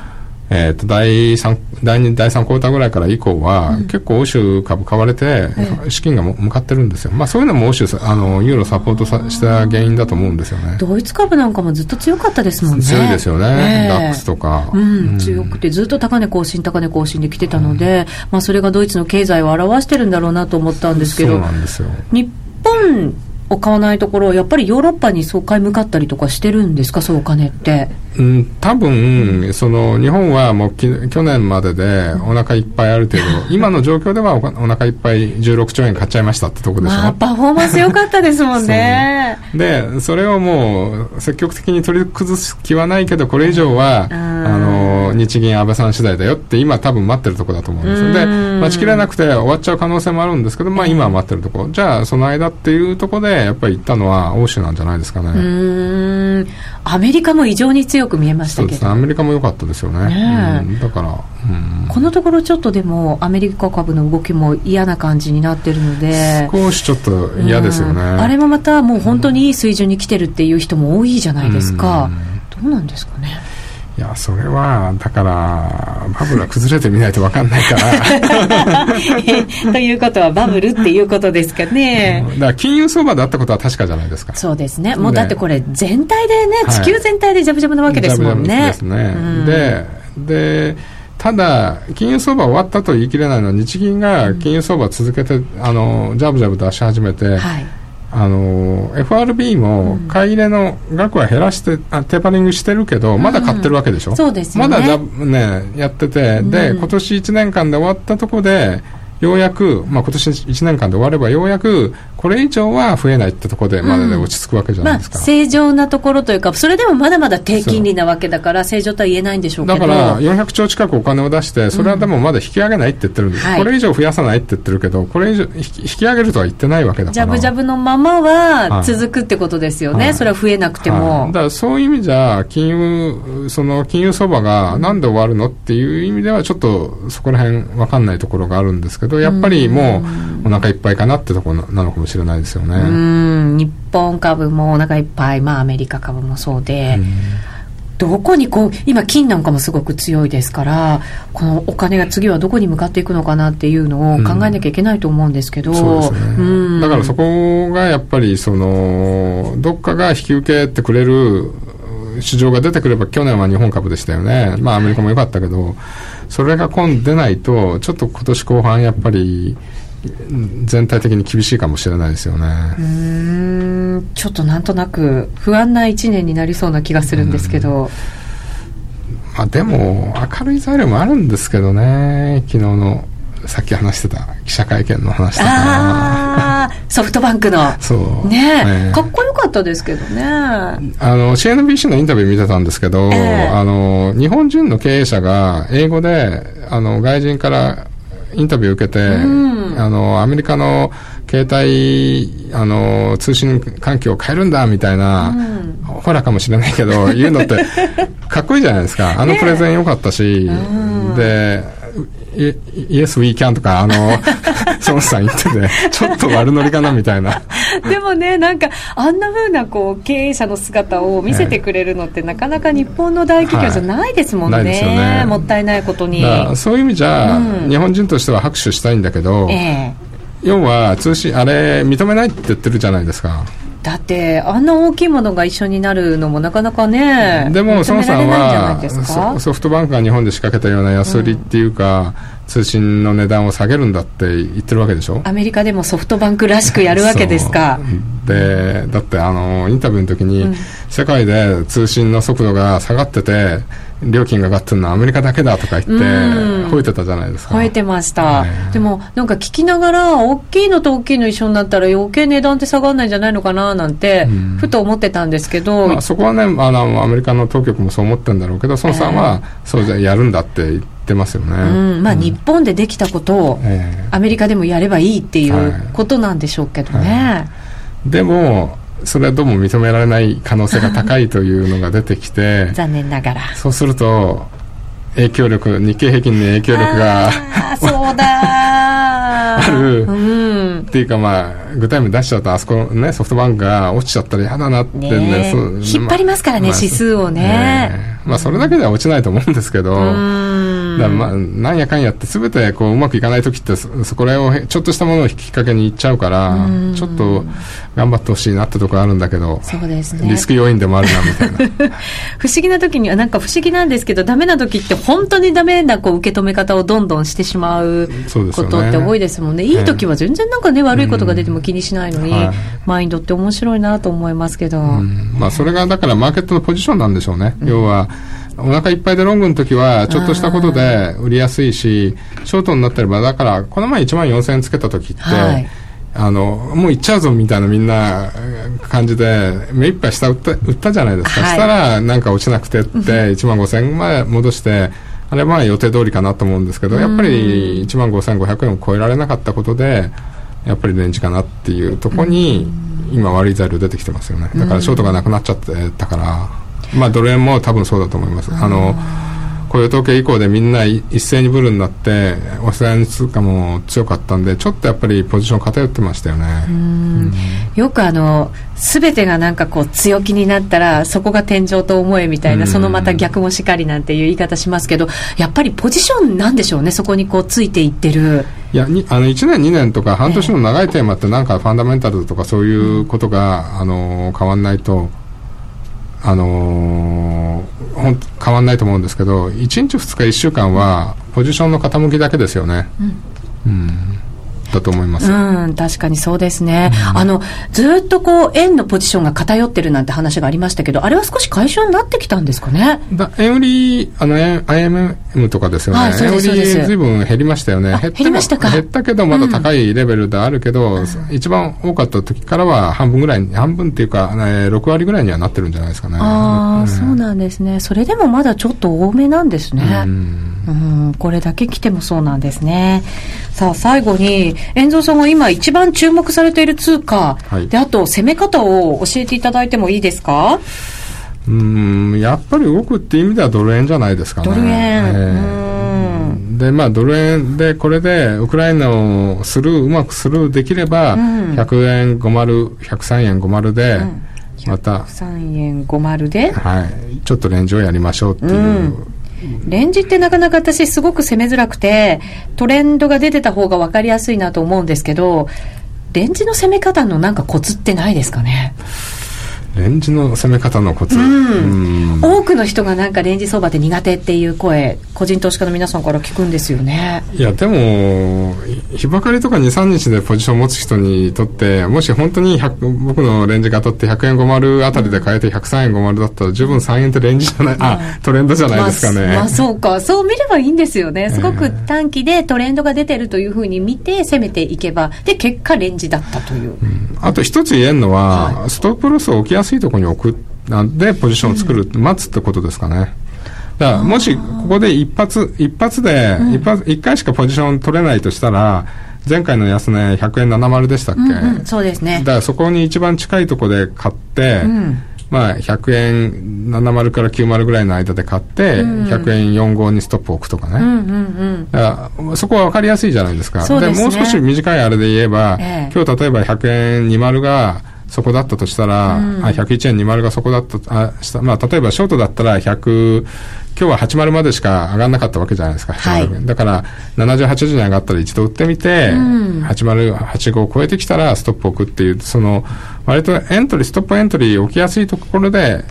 Speaker 2: えーと、第3第2第3クォーターぐらいから以降は、うん、結構欧州株買われて、資金が向かってるんですよ、まあ、そういうのも欧州あのユーロサポートさした原因だと思うんですよね。
Speaker 1: ドイツ株なんかもずっと強かったですもんね。
Speaker 2: 強いですよね、えー、ダックスとか、
Speaker 1: うん、うん、強くてずっと高値更新高値更新で来てたので、うん、まあ、それがドイツの経済を表してるんだろうなと思ったんですけど
Speaker 2: そうなんですよ。
Speaker 1: 日本を買わないところやっぱりヨーロッパにそう買い向かったりとかしてるんですかそうお金って
Speaker 2: うん、多分、その日本はもうき去年まででお腹いっぱいある程度、今の状況ではおお腹いっぱい16兆円買っちゃいましたってとこでしょ、まあ、
Speaker 1: パフォーマンス良かったですもんね。
Speaker 2: でそれをもう積極的に取り崩す気はないけどこれ以上は、あの日銀安倍さん次第だよって今多分待ってるところだと思うんですで待ちきれなくて終わっちゃう可能性もあるんですけど、まあ、今は待ってるとこ。ろじゃあその間っていうところでやっぱり行ったのは欧州なんじゃないですかね。
Speaker 1: アメリカも異常に強く見えましたけど。そうですね。
Speaker 2: アメリカも良かったですよね、ねうん、だから、
Speaker 1: うん、このところちょっとでもアメリカ株の動きも嫌な感じになってるので。
Speaker 2: 少しちょっと嫌ですよね、うん、
Speaker 1: あれもまたもう本当にいい水準に来てるっていう人も多いじゃないですか、どうなんですかね
Speaker 2: いやそれはだからバブルは崩れてみないと分かんないから。
Speaker 1: ということはバブルっていうことですかね、
Speaker 2: だから金融相場だったことは確かじゃないですか。
Speaker 1: そうですね。もうだってこれ全体でね、地球全体でジャブジャブなわけですもんね、
Speaker 2: ですね、うん、ででただ、金融相場終わったと言い切れないのは、日銀が金融相場続けて、あのジャブジャブ出し始めて、はい、あの FRB も買い入れの額は減らして、あテーパリングしてるけど、まだ買ってるわけでしょ、うん、
Speaker 1: そうです
Speaker 2: ね、まだじゃ、ね、やってて、で、今年1年間で終わったところで、ようやく、まあ、今年1年間で終われば、ようやくこれ以上は増えないってところで、まだで落ち着くわけじゃないですか、
Speaker 1: うんまあ、正常なところというか、それでもまだまだ低金利なわけだから、正常とは言えないんでしょうけど。
Speaker 2: だから400兆近くお金を出して、それはでもまだ引き上げないって言ってるんです、うんはい、これ以上増やさないって言ってるけど、これ以上引き上げるとは言ってないわけだから、
Speaker 1: ジャブジャブのままは続くってことですよね、はい、それは増えなくても。
Speaker 2: はい、だからそういう意味じゃ、金融その金融相場がなんで終わるのっていう意味では、ちょっとそこら辺分かんないところがあるんですけど、やっぱりもう、お腹いっぱいかなってところなのかもしれないですよね。
Speaker 1: うん。日本株もお腹いっぱい、まあ、アメリカ株もそうで。どこにこう今金なんかもすごく強いですからこのお金が次はどこに向かっていくのかなっていうのを考えなきゃいけないと思うんですけど、
Speaker 2: うんね、だからそこがやっぱりそのどっかが引き受けてくれる市場が出てくれば去年は日本株でしたよね。まあアメリカも良かったけどそれが今出ないとちょっと今年後半やっぱり全体的に厳しいかもしれないですよね。
Speaker 1: うん。ちょっとなんとなく不安な1年になりそうな気がするんですけど、
Speaker 2: まあ、でも明るい材料もあるんですけどね。昨日のさっき話してた記者会見の話とか。
Speaker 1: ああソフトバンクの。そう。ね。え、かっこよかったですけどね。あ
Speaker 2: の CNBC のインタビュー見てたんですけど、えー、あの日本人の経営者が英語であの外人からインタビュー受けて、うん、あのアメリカの携帯あの通信環境を変えるんだみたいな、うん、ほらかもしれないけど言うのってかっこいいじゃないですか。あのプレゼン良かったし、ね、でイエス・ウィー・キャンとか、あの、孫さん言ってて、ちょっと悪ノリかなみたいな。
Speaker 1: でもね、なんか、あんなふうなこう経営者の姿を見せてくれるのって、なかなか日本の大企業じゃないですもんね。はいねもったいないことに。
Speaker 2: そういう意味じゃ、うん、日本人としては拍手したいんだけど、えー、要は通信、あれ、認めないって言ってるじゃないですか。
Speaker 1: だってあんな大きいものが一緒になるのもなかなかね
Speaker 2: でも孫さんはソフトバンクが日本で仕掛けたような安売りっていうか、うん、通信の値段を下げるんだって言ってるわけでしょ？
Speaker 1: アメリカでもソフトバンクらしくやるわけですか？
Speaker 2: でだってあのインタビューの時に、うん、世界で通信の速度が下がってて料金が上がってるのはアメリカだけだとか言って吠えてたじゃないですか。
Speaker 1: 吠えてました、はい、でもなんか聞きながら大きいのと大きいの一緒になったら余計値段って下がらないんじゃないのかななんてふと思ってたんですけど、
Speaker 2: まあ、そこはねあのアメリカの当局もそう思ってるんだろうけど孫さんはそうじゃやるんだって言ってますよね、
Speaker 1: うん。まあ、日本でできたことをアメリカでもやればいいっていうことなんでしょうけどね、はいはい、
Speaker 2: でもそれはどうも認められない可能性が高いというのが出てきて
Speaker 1: 残念ながら。
Speaker 2: そうすると影響力日経平均の影響力が
Speaker 1: そうだ
Speaker 2: ある、うん、っていうかまあ具体名出しちゃうとあそこねソフトバンクが落ちちゃったら嫌だなってね。ね
Speaker 1: 引っ張りますからね、まあ、指数をね。ね
Speaker 2: まあそれだけでは落ちないと思うんですけど、だまあ、なんやかんやって全てこううまくいかない時ってそそこら辺をちょっとしたものをきっかけにいっちゃうからちょっと頑張ってほしいなってところあるんだけど
Speaker 1: そうですね。
Speaker 2: リスク要因でもあるなみたいな。
Speaker 1: 不思議な時にはなんか不思議なんですけどダメな時って本当にダメなこう受け止め方をどんどんしてしまうことって多いですもんね。いい時は全然なんかね、悪いことが出ても気にしないのに、はい、マインドって面白いなと思いますけど、
Speaker 2: まあ、それがだからマーケットのポジションなんでしょうね、要はお腹いっぱいでロングの時はちょっとしたことで売りやすいしショートになってればだからこの前1万4000円つけた時って、はい、あのもう行っちゃうぞみたいなみんな感じで目いっぱい下売った売ったじゃないですか、はい、したらなんか落ちなくてって1万5000円まで戻してあれは予定通りかなと思うんですけどやっぱり1万5500円を超えられなかったことでやっぱりレンジかなっていうところに今悪い材料出てきてますよね。だからショートがなくなっちゃってたから。まあ、ドル円も多分そうだと思います。あの雇用統計以降でみんな一斉にブルになってオーストラリア通貨も強かったんでちょっとやっぱりポジション偏ってましたよね、うん、
Speaker 1: よくあの全てがなんかこう強気になったらそこが天井と思えみたいなそのまた逆もしかりなんていう言い方しますけどやっぱりポジションなんでしょうねそこにこうついていってる。
Speaker 2: いやにあの1年2年とか半年の長いテーマってなんかファンダメンタルとかそういうことが、あの変わんないとあのー、変わんないと思うんですけど1日2日1週間はポジションの傾きだけですよね。うん、うんだと思います。
Speaker 1: うん、確かにそうですね。うん、あの、ずっとこう、円のポジションが偏ってるなんて話がありましたけど、あれは少し解消になってきたんですかね？
Speaker 2: だ円売り、あの、IMM とかですよね。はい、円売りずいぶん減りましたよね。
Speaker 1: 減りましたか？
Speaker 2: 減ったけど、まだ高いレベルであるけど、うん、一番多かった時からは半分ぐらい、半分っていうか、え6割ぐらいにはなってるんじゃないですかね。
Speaker 1: ああ、うん、そうなんですね。それでもまだちょっと多めなんですね。うん、これだけ来てもそうなんですね。さあ、最後に、遠蔵さんが今一番注目されている通貨、はい、で、あと攻め方を教えていただいてもいいですか？
Speaker 2: うん、やっぱり動くっていう意味ではドル円じゃないですかね。
Speaker 1: ドル円。え
Speaker 2: ー、で、まあ、ドル円で、これで、ウクライナをスルー、うまくスルーできれば、うん、100円50、103円50で、うん。また。
Speaker 1: 3円50で、
Speaker 2: はい、ちょっとレンジをやりましょうっていう、うん
Speaker 1: レンジってなかなか私すごく攻めづらくて、トレンドが出てた方が分かりやすいなと思うんですけど、レンジの攻め方のなんかコツってないですかね？
Speaker 2: レンジの攻め方のコツ、う
Speaker 1: ん、多くの人がなんかレンジ相場って苦手っていう声個人投資家の皆さんから聞くんですよね。
Speaker 2: いやでも日ばかりとか23日でポジションを持つ人にとってもし本当に僕のレンジが当たって100円50あたりで買えて103円50だったら十分3円ってレンジじゃない、うん、あトレンドじゃないですかね、
Speaker 1: まあ、まあ、そうか。そう見ればいいんですよね。すごく短期でトレンドが出てるというふうに見て攻めていけばで結果レンジだったという、うん、
Speaker 2: あと一つ言えるのは、はい、ストップロスを起きやすいところに置くでポジションを作る、うん、待つってことですかね。だからもしここで一発一発で、一発一回しかポジション取れないとしたら前回の安値100円70でしたっけ、うん
Speaker 1: うん、そうですね。
Speaker 2: だからそこに一番近いところで買って、うん、まあ100円70から90ぐらいの間で買って、うん、100円45にストップ置くとかね、うんうんうん、だからそこは分かりやすいじゃないですか。で、ね、もう少し短いあれで言えば、ええ、今日例えば100円20がそこだったとしたら、うん、あ101円20がそこだったあした、まあ、例えばショートだったら100今日は80までしか上がらなかったわけじゃないですか、はい、だから7080に上がったら一度売ってみて、うん、8085を超えてきたらストップ置くっていうその割とエントリーストップエントリー置きやすいところで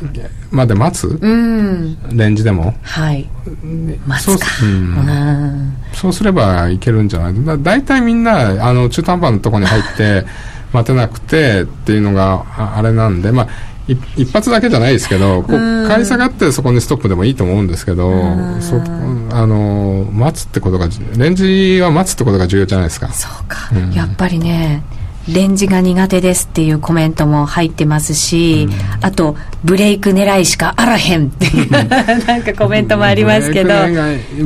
Speaker 2: まで待つ、うん、レンジでも。
Speaker 1: はい。待つか。
Speaker 2: そう,、うん、そうすればいけるんじゃない？だ大体みんなあの中途半端なところに入って 待てなくてっていうのがあれなんで、まあ、一発だけじゃないですけど、こう買い下がってそこにストップでもいいと思うんですけど、そあの待つってことが、レンジは待つってことが重要じゃないですか。
Speaker 1: そうか、うん、やっぱりね、レンジが苦手ですっていうコメントも入ってますし、うん、あと、ブレイク狙いしかあらへんっていう なんかコメントもありますけど。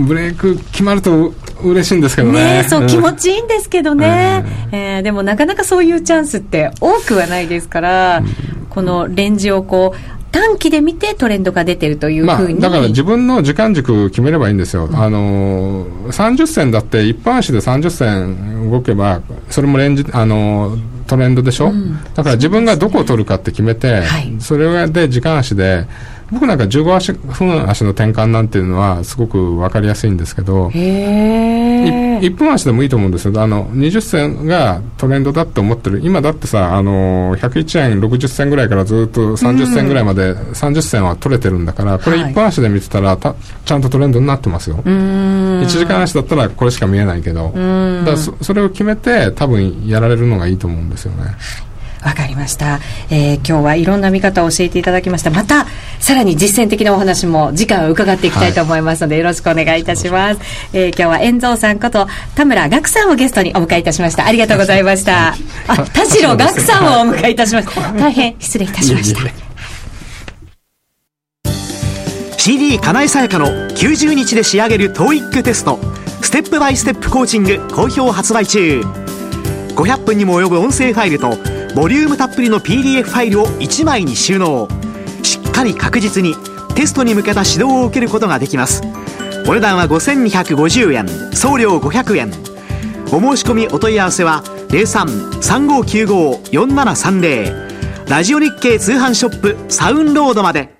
Speaker 2: ブレイク決まると嬉しいんですけどね。
Speaker 1: ねそう、気持ちいいんですけどね。えー、えー、でもなかなかそういうチャンスって多くはないですから、うん、このレンジをこう、短期で見てトレンドが出てるというふうに、
Speaker 2: まあ、だから自分の時間軸決めればいいんですよ、うん、あの30銭だって一般足で30銭動けばそれもレンジあのトレンドでしょ、うん、だから自分がどこを取るかって決めて、それで時間足で僕なんか15足分足の転換なんていうのはすごく分かりやすいんですけど1分足でもいいと思うんですよ。あの20銭がトレンドだって思ってる。今だってさあの101円60銭ぐらいからずっと30銭ぐらいまで30銭は取れてるんだからこれ1分足で見てたらたちゃんとトレンドになってますよ。1時間足だったらこれしか見えないけど。だそそれを決めて多分やられるのがいいと思うんですよね。
Speaker 1: わかりました、えー、今日はいろんな見方を教えていただきました。またさらに実践的なお話も次回伺っていきたいと思いますので、はい、よろしくお願いいたします、えー、今日は遠蔵さんこと田村岳さんをゲストにお迎えいたしました。ありがとうございました。あ田代岳さんをお迎えいたしました大変失礼いたしました。
Speaker 3: CD 金井さやかの90日で仕上げる TOEIC テスト。ステップバイステップコーチング好評発売中。500分にも及ぶ音声ファイルとボリュームたっぷりの PDF ファイルを1枚に収納。しっかり確実にテストに向けた指導を受けることができます。お値段は5250円。送料500円。お申し込みお問い合わせは03-3595-4730ラジオ日経通販ショップサウンロードまで。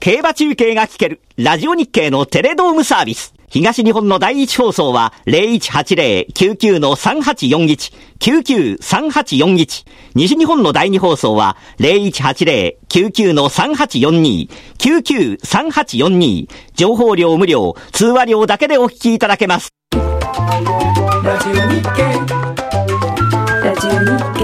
Speaker 4: 競馬中継が聞けるラジオ日経のテレドームサービス。東日本の第一放送は0180-99-3841、99-3841。西日本の第二放送は0180-99-3842、99-3842。情報量無料、通話料だけでお聞きいただけます。ラジオ日経ラジオ日経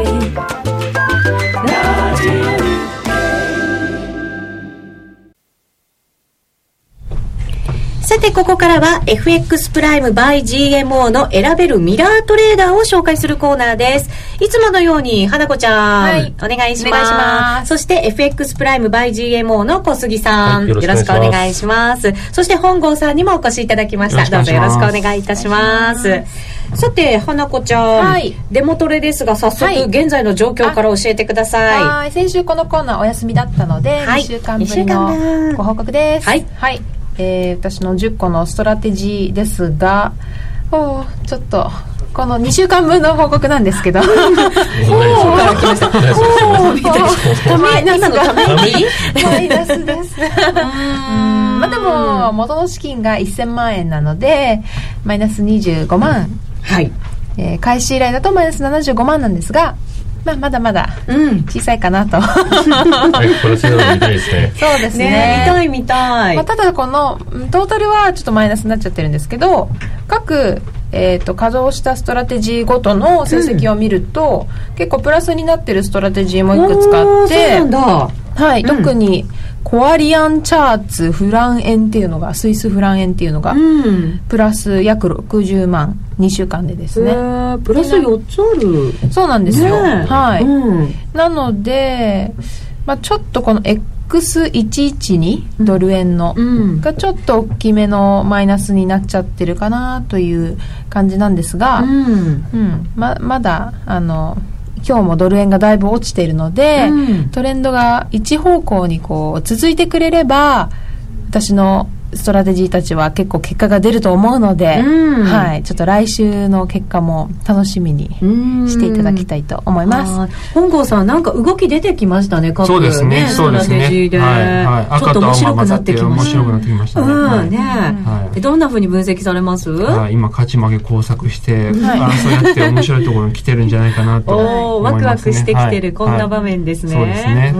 Speaker 1: さて、ここからは FX プライム by GMO の選べるミラートレーダーを紹介するコーナーです。いつものように、花子ちゃん、はい、お願いします。そして FX プライム by GMO の小杉さん、はい、よろしくお願いします。そして本郷さんにもお越しいただきました。どうぞよろしくお願いいたします。さて、花子ちゃん、はい、デモトレですが、早速、現在の状況から教えてください。
Speaker 5: はい、先週このコーナーお休みだったので、はい、2週間ぶりのご報告です。はい。はいえー、私の10個のストラテジーですがおちょっとこの2週間分の報告なんですけど。おーから来ました。おーみたいな。今のためにマイナスです。まあでも、元の資金が1000万円なので、マイナス25万。はい。えー、開始以来だとマイナス75万なんですが、まあ、まだまだ小さいかなと、そうですね、
Speaker 1: ね、見たい見たい、
Speaker 5: まあ、ただこのトータルはちょっとマイナスになっちゃってるんですけど各えーと、稼働したストラテジーごとの成績を見ると、うん、結構プラスになってるストラテジーもいくつかあってはい、うん、特にコアリアンチャーツフラン円っていうのがスイスフラン円っていうのが、うん、プラス約60万2週間でですね。
Speaker 1: プラス4つあ
Speaker 5: る。そうなんですよ、ね、はい、うん、なので、まあ、ちょっとこの X112 ドル円の、がちょっと大きめのマイナスになっちゃってるかなという感じなんですが、うん。ままだあの今日もドル円がだいぶ落ちているので、うん、トレンドが一方向にこう続いてくれれば私のストラテジーたちは結構結果が出ると思うので、うん、はい、ちょっと来週の結果も楽しみにしていただきたいと思います。
Speaker 1: 本郷さん、なんか動き出てきましたね、各そうですね、ストラテジーで。はい。はい、ちょっと面白くなってきました。面白くなってきましたね。うん、ね、はい、どんなふうに分析されます？
Speaker 6: 今、勝ち負け工作して、争い。やって面白いところに来てるんじゃないかなと お
Speaker 1: ワクワクしてきてる、こんな場面ですね。そうですね。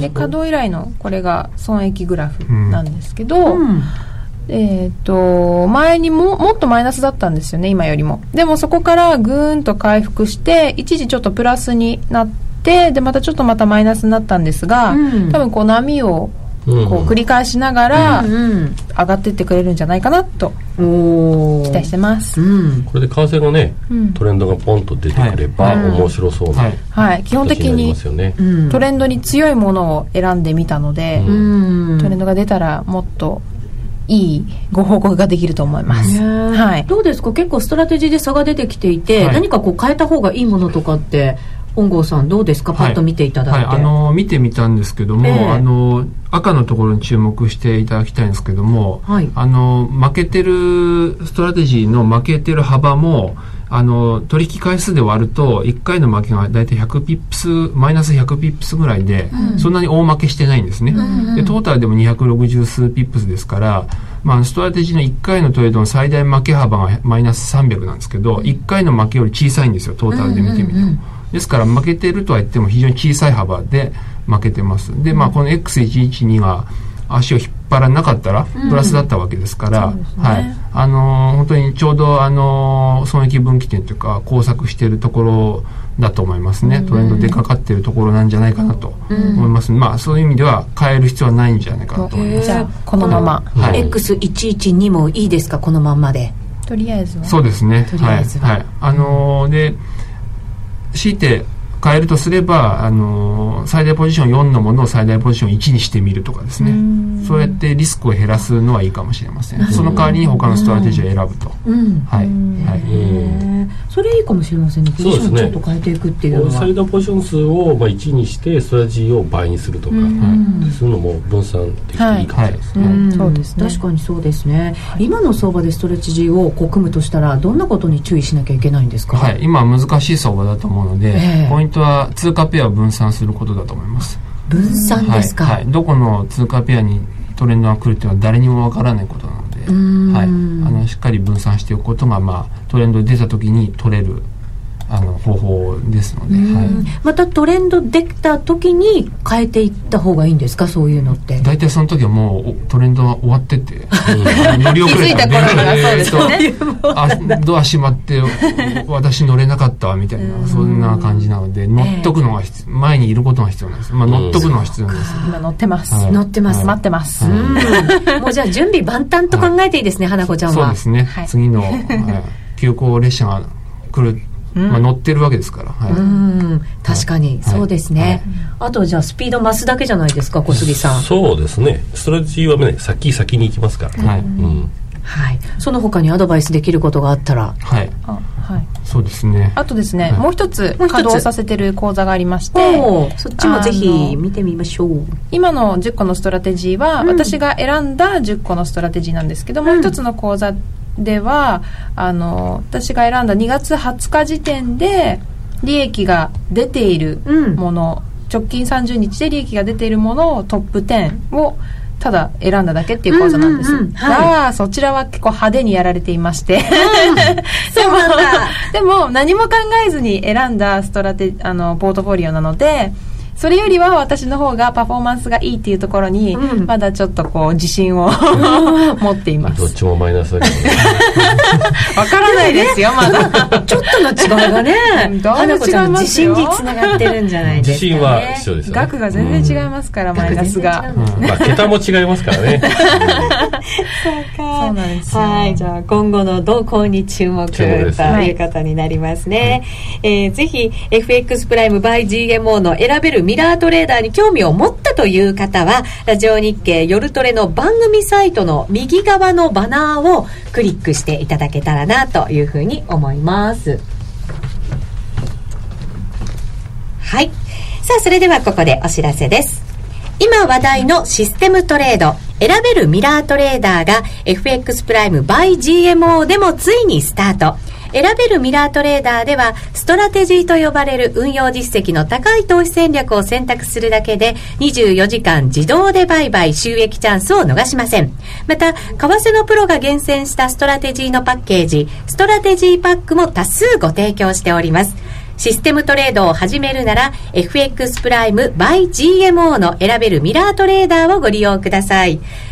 Speaker 5: で、稼働以来の、これが損益グラフなんですけど、ど、うん、えっ、ー、と、前にも、もっとマイナスだったんですよね、今よりも。でもそこからぐーんと回復して、一時ちょっとプラスになって、で、またちょっとまたマイナスになったんですが、うん、多分こう波をこう繰り返しながら上がっていってくれるんじゃないかなと期待してます、
Speaker 7: うん、これで為替がね、トレンドがポンと出てくれば面白そうな、
Speaker 5: はい、基本的にトレンドに強いものを選んでみたので、トレンドが出たらもっといいご報告ができると思います、
Speaker 1: はい、どうですか？結構ストラテジーで差が出てきていて、はい、何かこう変えた方がいいものとかって本郷さんどうですか？パッと見ていただいて、はい、
Speaker 6: あの見てみたんですけども、えー、あの赤のところに注目していただきたいんですけども、はい、あの負けてるストラテジーの負けてる幅もあの取引回数で割ると1回の負けが大体100ピップスマイナス100ピップスぐらいで、うん、そんなに大負けしてないんですね、うんうん、でトータルでも260数ピップスですからまあ、ストラテジーの1回のトレードの最大負け幅がマイナス300なんですけど、1回の負けより小さいんですよトータルで見てみても。うんうんうんですから負けてるとは言っても非常に小さい幅で負けてます。で、まあこの X112 が足を引っ張らなかったらプラスだったわけですから、うんね、はい。あのー、本当にちょうどあのー、損益分岐点というか工作しているところだと思いますね。トレンドでかかっているところなんじゃないかなと思います。うん、まあそういう意味では変える必要はないんじゃないかなと思います。じゃあ
Speaker 5: このまま。
Speaker 1: はい、X112 もいいですか？このままで。
Speaker 5: とりあえずは。
Speaker 6: そうですね。はい。はい。あのー、で、強いて変えるとすれば、あの最大ポジション4のものを最大ポジション1にしてみるとかですね。そうやってリスクを減らすのはいいかもしれません。その代わりに他のストラテジーを選ぶと、はい、
Speaker 1: はい、それいいかもしれませんね。ポジションちょっと変えていくっていうのは、
Speaker 7: ね、最大ポジション数をまあ1にしてストラテジーを倍にするとか、はい、そういうのも分散できていいかもしれないですね、そうです
Speaker 1: ね。確かにそうですね、今の相場でストレッチジーをこう組むとしたらどんなことに注意しなきゃいけないんですか、
Speaker 6: はい、今難しい相場だと思うので、えー、ポイントは通貨ペアを分散することだと思います。
Speaker 1: 分散ですか、
Speaker 6: はい、はい、どこの通貨ペアにトレンドが来るっていうのは誰にもわからないことなのでで、はい、あのしっかり分散しておくことが、まあ、トレンド出た時に取れるあの方法ですので、はい、
Speaker 1: またトレンドできた時に変えていった方がいいんですか？そういうのって。
Speaker 6: 大体その時はもうトレンドは終わってて
Speaker 5: 乗り遅れたんでそうですね。
Speaker 6: あドア閉まって 私乗れなかったわみたいなそんな感じなので乗っとくのが必要前にいることが必要なんです、まあ、乗っとくのが必要なんです
Speaker 5: 今乗ってます、
Speaker 1: はい、乗ってます、
Speaker 5: 待ってます、
Speaker 1: もうじゃあ準備万端と考えていいですね、花子ちゃんは。
Speaker 6: そうですね、次の、急行列車が来るまあ、乗ってるわけですから、
Speaker 1: はい、うん。確かに、そうですね、あとじゃあスピード増すだけじゃないですか小杉さん。
Speaker 7: そうですね。ストラテジーはね先先に行きますから、はい。うん。
Speaker 1: はい、その他にアドバイスできることがあったら。
Speaker 6: はい。あはい。そうですね。
Speaker 5: あとですね、もう一つ稼働させてる口座がありまして
Speaker 1: そっちもぜひ見てみましょう。
Speaker 5: 今の10個のストラテジーは、私が選んだ10個のストラテジーなんですけども、う一つの講座ではあの私が選んだ2月20日時点で利益が出ているもの、うん、直近30日で利益が出ているものをトップ10をただ選んだだけっていう講座なんです。が、うんうんうん。はい、そちらは結構派手にやられていまして、うん、でもでも何も考えずに選んだストラテあのポートフォリオなのでそれよりは私の方がパフォーマンスがいいっていうところに、まだちょっとこう自信を 持っています。
Speaker 7: どっちもマイナスだけど
Speaker 5: わからないですよまだ。
Speaker 1: ちょっとの違いがね。花子ちゃん自信につながってるんじゃないですか、ね、自
Speaker 7: 信は必要ですよ、
Speaker 5: ね、額が全然違いますから、マイナスが、
Speaker 7: まあ桁も違いますからね。
Speaker 1: そうか。そうなんですはいじゃあ今後の動向に注目ということになりますね、はい、えー、ぜひ FX プライム by GMO の選べるミラートレーダーに興味を持ったという方は、ラジオ日経夜トレの番組サイトの右側のバナーをクリックしていただけたらなというふうに思います。はい。さあ、それではここでお知らせです。今話題のシステムトレード、選べるミラートレーダーが FX プライム by GMO でもついにスタート。選べるミラートレーダーでは、ストラテジーと呼ばれる運用実績の高い投資戦略を選択するだけで、24時間自動で売買収益チャンスを逃しません。また、為替のプロが厳選したストラテジーのパッケージ、ストラテジーパックも多数ご提供しております。システムトレードを始めるなら FX プライム by GMO の選べるミラートレーダーをご利用ください。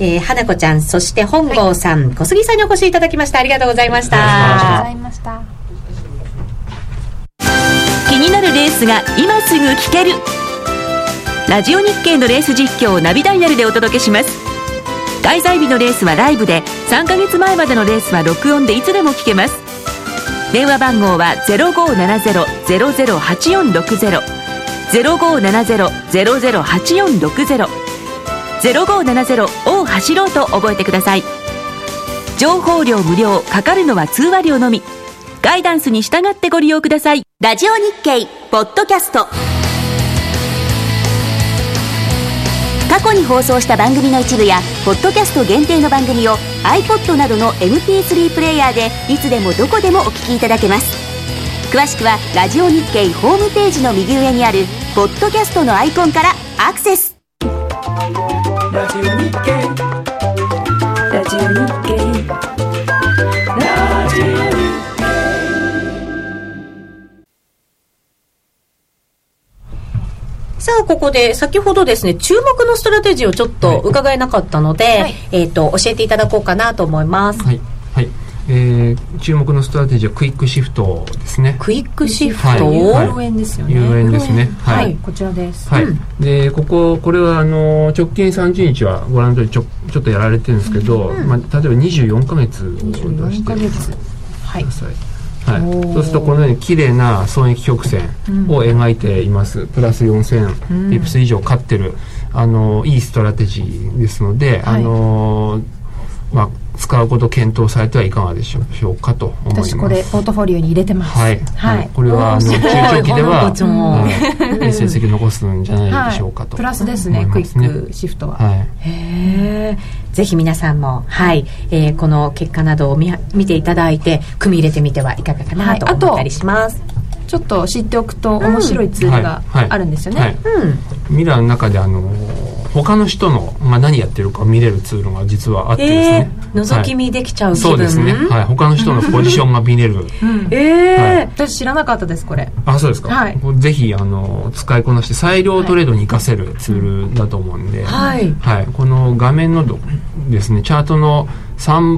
Speaker 1: えー、花子ちゃんそして本郷さん、はい、小杉さんにお越しいただきました。ありがとうございました。
Speaker 5: ありがとうございました。
Speaker 8: 気になるレースが今すぐ聞ける。ラジオ日経のレース実況をナビダイヤルでお届けします。開催日のレースはライブで3か月前までのレースは録音でいつでも聞けます。電話番号は0570-008460 0570-008460 0570を走ろうと覚えてください。情報量無料かかるのは通話料のみ。ガイダンスに従ってご利用ください。ラジオ日経ポッドキャスト。過去に放送した番組の一部やポッドキャスト限定の番組を iPod などの MP3 プレイヤーでいつでもどこでもお聞きいただけます。詳しくはラジオ日経ホームページの右上にあるポッドキャストのアイコンからアクセス。ラジオ日経。ラジオ日経。ラジオ日経
Speaker 1: さあ、ここで、先ほどですね、注目のストラテジーをちょっと伺えなかったので、はい、えっ、ー、と、教えていただこうかなと思います。
Speaker 6: はい。はいえー、注目のストラテジーはクイックシフトですね。
Speaker 1: クイックシフト、
Speaker 5: はい、ユーロ円ですよね。
Speaker 6: ユーロ円ですね。
Speaker 5: はい、はい、こちらです。
Speaker 6: はい、うん、でこここれはあの直近30日はご覧の通りちょちょっとやられてるんですけど、うん、まあ、例えば24か月を出して。ください、はい、そうするとこのように綺麗な損益曲線を描いています、うん、プラス4000ピップス以上勝ってるあのいいストラテジーですので、はい、あのまあ使うことを検討されてはいかがでしょうかと思います。
Speaker 5: 私これポートフォリオに入れてます。
Speaker 6: はい、はい、これはあの中長期ではいい成績残すんじゃないでしょうかと、
Speaker 5: プラスですねクイックシフトは、はい、
Speaker 1: へえぜひ皆さんもはい、えー、この結果などを見見ていただいて組み入れてみてはいかがかなと思ったりします、
Speaker 5: ちょっと知っておくと面白いツールがあるんですよね、
Speaker 6: ミラーの中であの他の人の、まあ、何やってるか見れるツールが実はあってですね、
Speaker 1: えー、覗き見できちゃう、はい、
Speaker 6: そうですね、はい、他の人のポジションが見れる、うん、
Speaker 5: ええーはい、私知らなかったですこれ。
Speaker 6: あそうですか、はい、ぜひあの使いこなして裁量トレードに活かせるツールだと思うんで、はい、はい、この画面のですねチャートの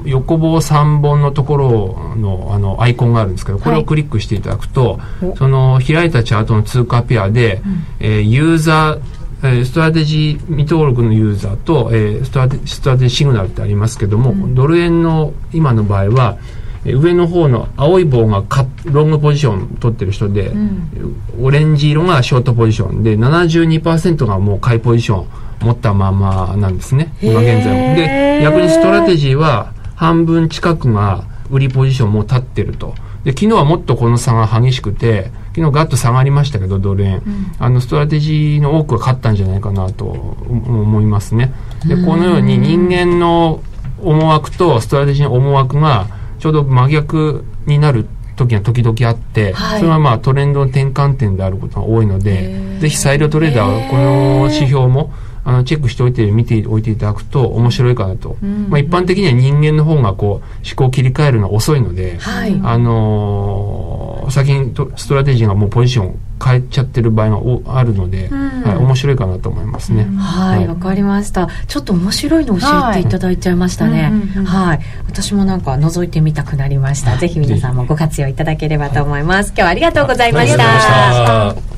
Speaker 6: 横棒3本のところのあのアイコンがあるんですけどこれをクリックしていただくと、その開いたチャートの通貨ペアで、うん、えー、ユーザーえストラテジー未登録のユーザーと、えー、ストラテストラテジーシグナルってありますけども、うん、ドル円の今の場合は上の方の青い棒がカロングポジション取ってる人で、うん、オレンジ色がショートポジションで72%がもう買いポジション持ったままなんですね今現在も。で逆にストラテジーは半分近くが売りポジションも立ってると。で昨日はもっとこの差が激しくて昨日ガッと下がりましたけどドル円、うん、あのストラテジーの多くが勝ったんじゃないかなと思いますね。でこのように人間の思惑とストラテジーの思惑がちょうど真逆になる時が時々あって、はい、それはまあトレンドの転換点であることが多いのでぜひ裁量トレーダーはこの指標もあのチェックしておいて見ておいていただくと面白いかなと、うん、まあ、一般的には人間の方がこう思考を切り替えるのは遅いので、はい、あのー、先にストラテジーがもうポジション変えちゃってる場合があるので、うん、はい、面白いかなと思いますね。
Speaker 1: はいわ、はい、かりました。ちょっと面白いの教えていただいちゃいましたね。はい、私もなんか覗いてみたくなりました。ぜひ皆さんもご活用いただければと思います。今日はありがとうございました。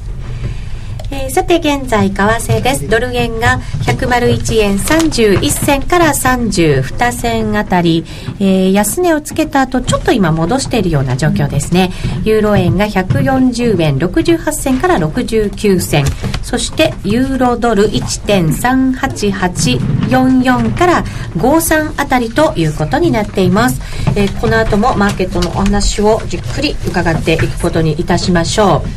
Speaker 1: さて現在為替です。ドル円が101円31銭から32銭あたり、えー、安値をつけた後ちょっと今戻しているような状況ですね。ユーロ円が140円68銭から69銭。そしてユーロドル1.38844から53あたりということになっています、えー、この後もマーケットのお話をじっくり伺っていくことにいたしましょう。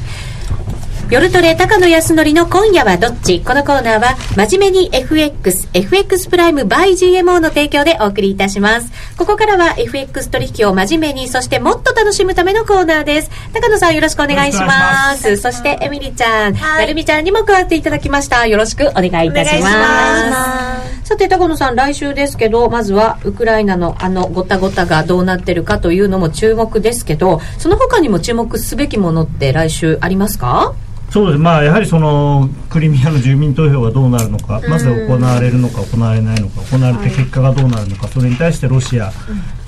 Speaker 1: 夜トレ高野康則の今夜はどっち？このコーナーは真面目に FX、FX プライム by GMO の提供でお送りいたします。ここからは FX 取引を真面目に、そしてもっと楽しむためのコーナーです。高野さんよろしくお願いします。そしてエミリちゃん、はい、なるみちゃんにも加わっていただきました。よろしくお願いいたします。さて高野さん来週ですけど、まずはウクライナのあのごたごたがどうなってるかというのも注目ですけど、その他にも注目すべきものって来週ありますか？
Speaker 9: そうです。まあ、やはりそのクリミアの住民投票がどうなるのか、まず行われるのか行われないのか行われて結果がどうなるのか、それに対してロシア、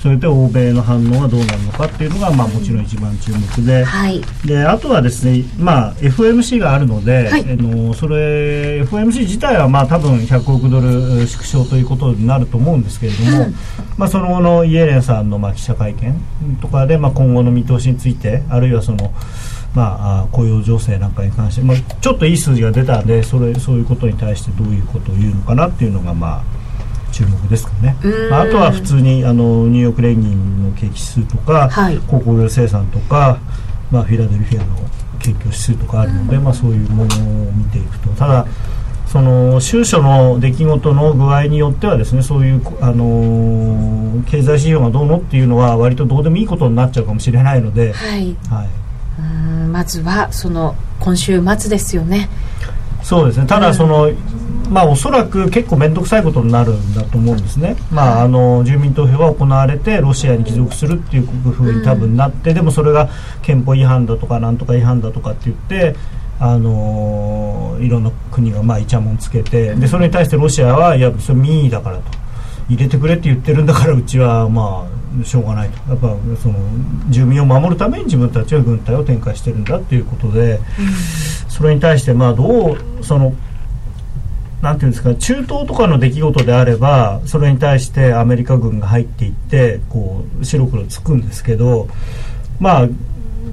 Speaker 9: それで欧米の反応がどうなるのかっていうのが、まあ、もちろん一番注目で,、であとはですね、まあ、FOMC があるので、はい、のそれ FOMC 自体はまあ多分100億ドル縮小ということになると思うんですけれども、まあ、その後のイエレンさんのまあ記者会見とかで、まあ、今後の見通しについてあるいはそのまあ、雇用情勢なんかに関して、まあ、ちょっといい数字が出たんでそれそういうことに対してどういうことを言うのかなっていうのが、まあ、注目ですかね、まあ、あとは普通にあのニューヨーク連銀の景気指数とか、はい、鉱工業生産とか、まあ、フィラデルフィアの景気指数とかあるので、まあ、そういうものを見ていくと。ただその収書の出来事の具合によってはですねそういう、あのー、経済指標がどうのっていうのは割とどうでもいいことになっちゃうかもしれないので、はい、はい
Speaker 1: うんまずはその今週末ですよね。
Speaker 9: そうですね。ただその、うん、まあおそらく結構面倒くさいことになるんだと思うんですね、まあ、あの住民投票が行われてロシアに帰属するっていうふうに多分なって、うん、でもそれが憲法違反だとかなんとか違反だとかって言ってあのいろんな国がまあイチャモンつけてでそれに対してロシアはいやそれ民意だからと。入れてくれって言ってるんだからうちはまあしょうがないと。やっぱその住民を守るために自分たちは軍隊を展開してるんだっていうことで、うん、それに対してまあどうそのなんていうんですか中東とかの出来事であればそれに対してアメリカ軍が入っていってこう白黒つくんですけどまあ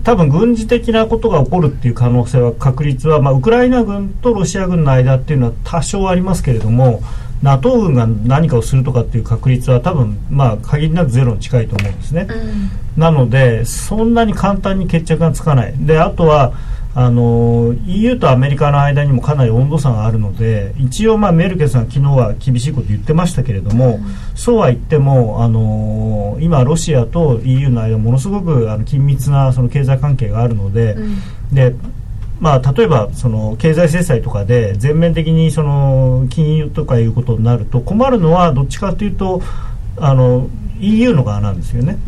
Speaker 9: 多分軍事的なことが起こるっていう可能性は確率は、まあ、ウクライナ軍とロシア軍の間っていうのは多少ありますけれども NATO 軍が何かをするとかっていう確率は多分まあ限りなくゼロに近いと思うんですね、うん、なのでそんなに簡単に決着がつかない。であとはあの EU とアメリカの間にもかなり温度差があるので一応、まあ、メルケルさん昨日は厳しいこと言ってましたけれども、うん、そうは言っても、あの今、ロシアと EU の間ものすごくあの緊密なその経済関係があるのでうん、でまあ、例えばその経済制裁とかで全面的にその金融とかいうことになると困るのはどっちかというとあの EU の側なんですよね、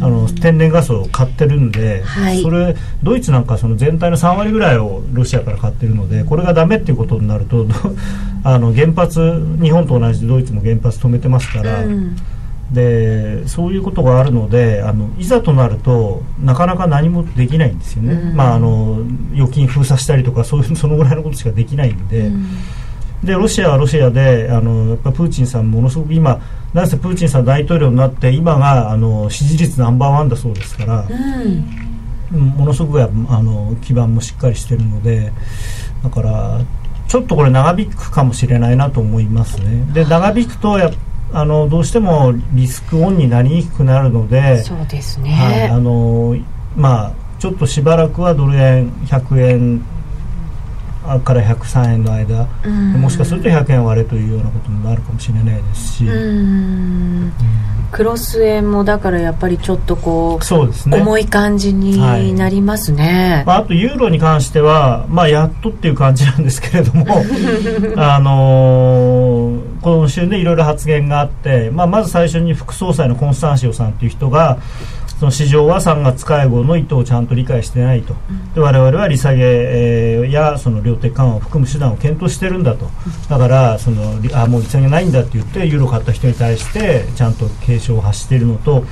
Speaker 9: あの天然ガスを買ってるんで、はい、それドイツなんかその全体の3割ぐらいをロシアから買ってるのでこれがダメっていうことになるとあの原発日本と同じでドイツも原発止めてますから。うんでそういうことがあるのであのいざとなるとなかなか何もできないんですよね、うん、まあ、あの預金封鎖したりとかそういうそのぐらいのことしかできないんで、うん、でロシアはロシアであのやっぱプーチンさんものすごく今なぜプーチンさん大統領になって今があの支持率ナンバーワンだそうですから、うん、ものすごくあの基盤もしっかりしてるのでだからちょっとこれ長引くかもしれないなと思いますね。で長引くとやあのどうしてもリスクオンになりにくくなるので
Speaker 1: そうですね、はい、
Speaker 9: あのまあちょっとしばらくはドル円100円から103円の間、もしかすると100円割れというようなことになるかもしれないですし、
Speaker 1: クロス円もだからやっぱりちょっとこうそうです、ね、重い感じになりますね、
Speaker 9: はい、あ、あとユーロに関しては、まあ、やっとっていう感じなんですけれども あのー、今週ねいろいろ発言があって、まあ、まず最初に副総裁のコンスタンシオさんという人がその市場は3月会合の意図をちゃんと理解してないと、で我々は利下げ、えー、やその量的緩和を含む手段を検討してるんだと、だからそのあもう利下げないんだって言って、ユーロ買った人に対して、ちゃんと警鐘を発しているのと、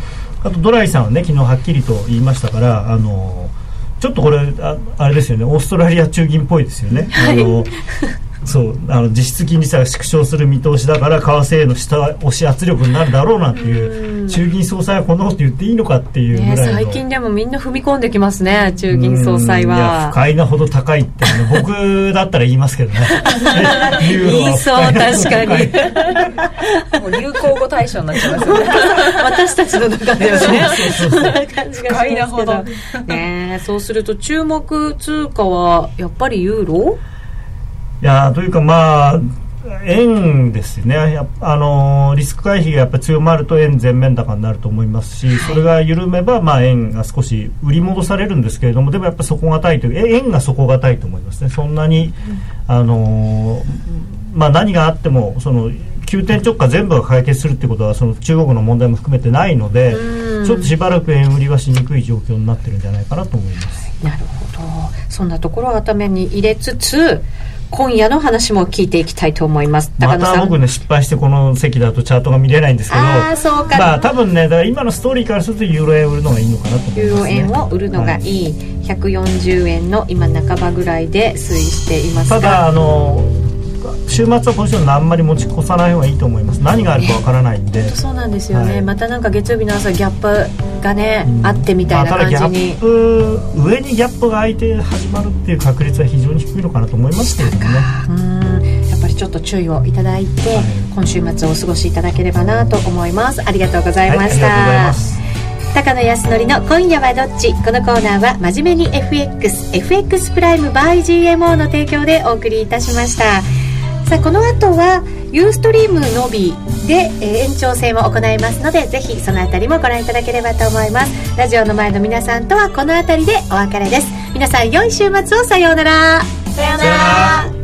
Speaker 9: あとドライさんはね、昨日はっきりと言いましたから、あのちょっとこれあ、あれですよね、オーストラリア中銀っぽいですよね。あの そうあの実質金利差が縮小する見通しだから為替への下押し圧力になるだろうなんていう中銀総裁はこんなこと言っていいのかっていうぐらい
Speaker 1: 最近でもみんな踏み込んできますね中銀総裁は。
Speaker 9: いや不快なほど高いって、ね、僕だったら言いますけどね。
Speaker 1: 言いそう確かに。
Speaker 5: もう流行語大賞になっちゃいますよね。
Speaker 1: 私たちの中ではね。
Speaker 5: そんな感じがしますけど。
Speaker 1: ねそうすると注目通貨はやっぱりユーロ？
Speaker 9: いやというかまあ円ですね。やあのリスク回避がやっぱり強まると円全面高になると思いますしそれが緩めば、まあ、円が少し売り戻されるんですけれどもでもやっぱ底堅いという円が底堅いと思いますね。そんなに、あのまあ、何があってもその急転直下全部が解決するってことはその中国の問題も含めてないのでちょっとしばらく円売りはしにくい状況になってるんじゃないかなと思います。
Speaker 1: なるほど。そんなところを頭に入れつつ今夜の話も聞いていきたいと思います。
Speaker 9: また僕ね失敗してこの席だとチャートが見れないんですけど。
Speaker 1: あそうか。
Speaker 9: まあ多分ねだから今のストーリーからするとユーロ円売るのがいいのかなと思います、ね、
Speaker 1: ユーロ円を売るのがいい、はい、140円の今半ばぐらいで推移しています
Speaker 9: ただあの週末はポジションあんまり持ち越さない方がいいと思います。何があるかわからないんで、
Speaker 1: そうなんですよね、はい、またなんか月曜日の朝ギャップがね、うん、あってみたいな感じに、
Speaker 9: まあ、上にギャップが空いて始まるっていう確率は非常に低いのかなと思いますけれどもね。
Speaker 1: うん。やっぱりちょっと注意をいただいて、はい、今週末をお過ごしいただければなと思います。ありがとうございました、はい、高野康則の今夜はどっち？このコーナーは真面目に FXFX プライム by GMO の提供でお送りいたしましたさあこの後はユーストリームのびで、えー、延長戦を行いますのでぜひそのあたりもご覧いただければと思います。ラジオの前の皆さんとはこのあたりでお別れです。皆さん良い週末を。さようなら。
Speaker 5: さようなら。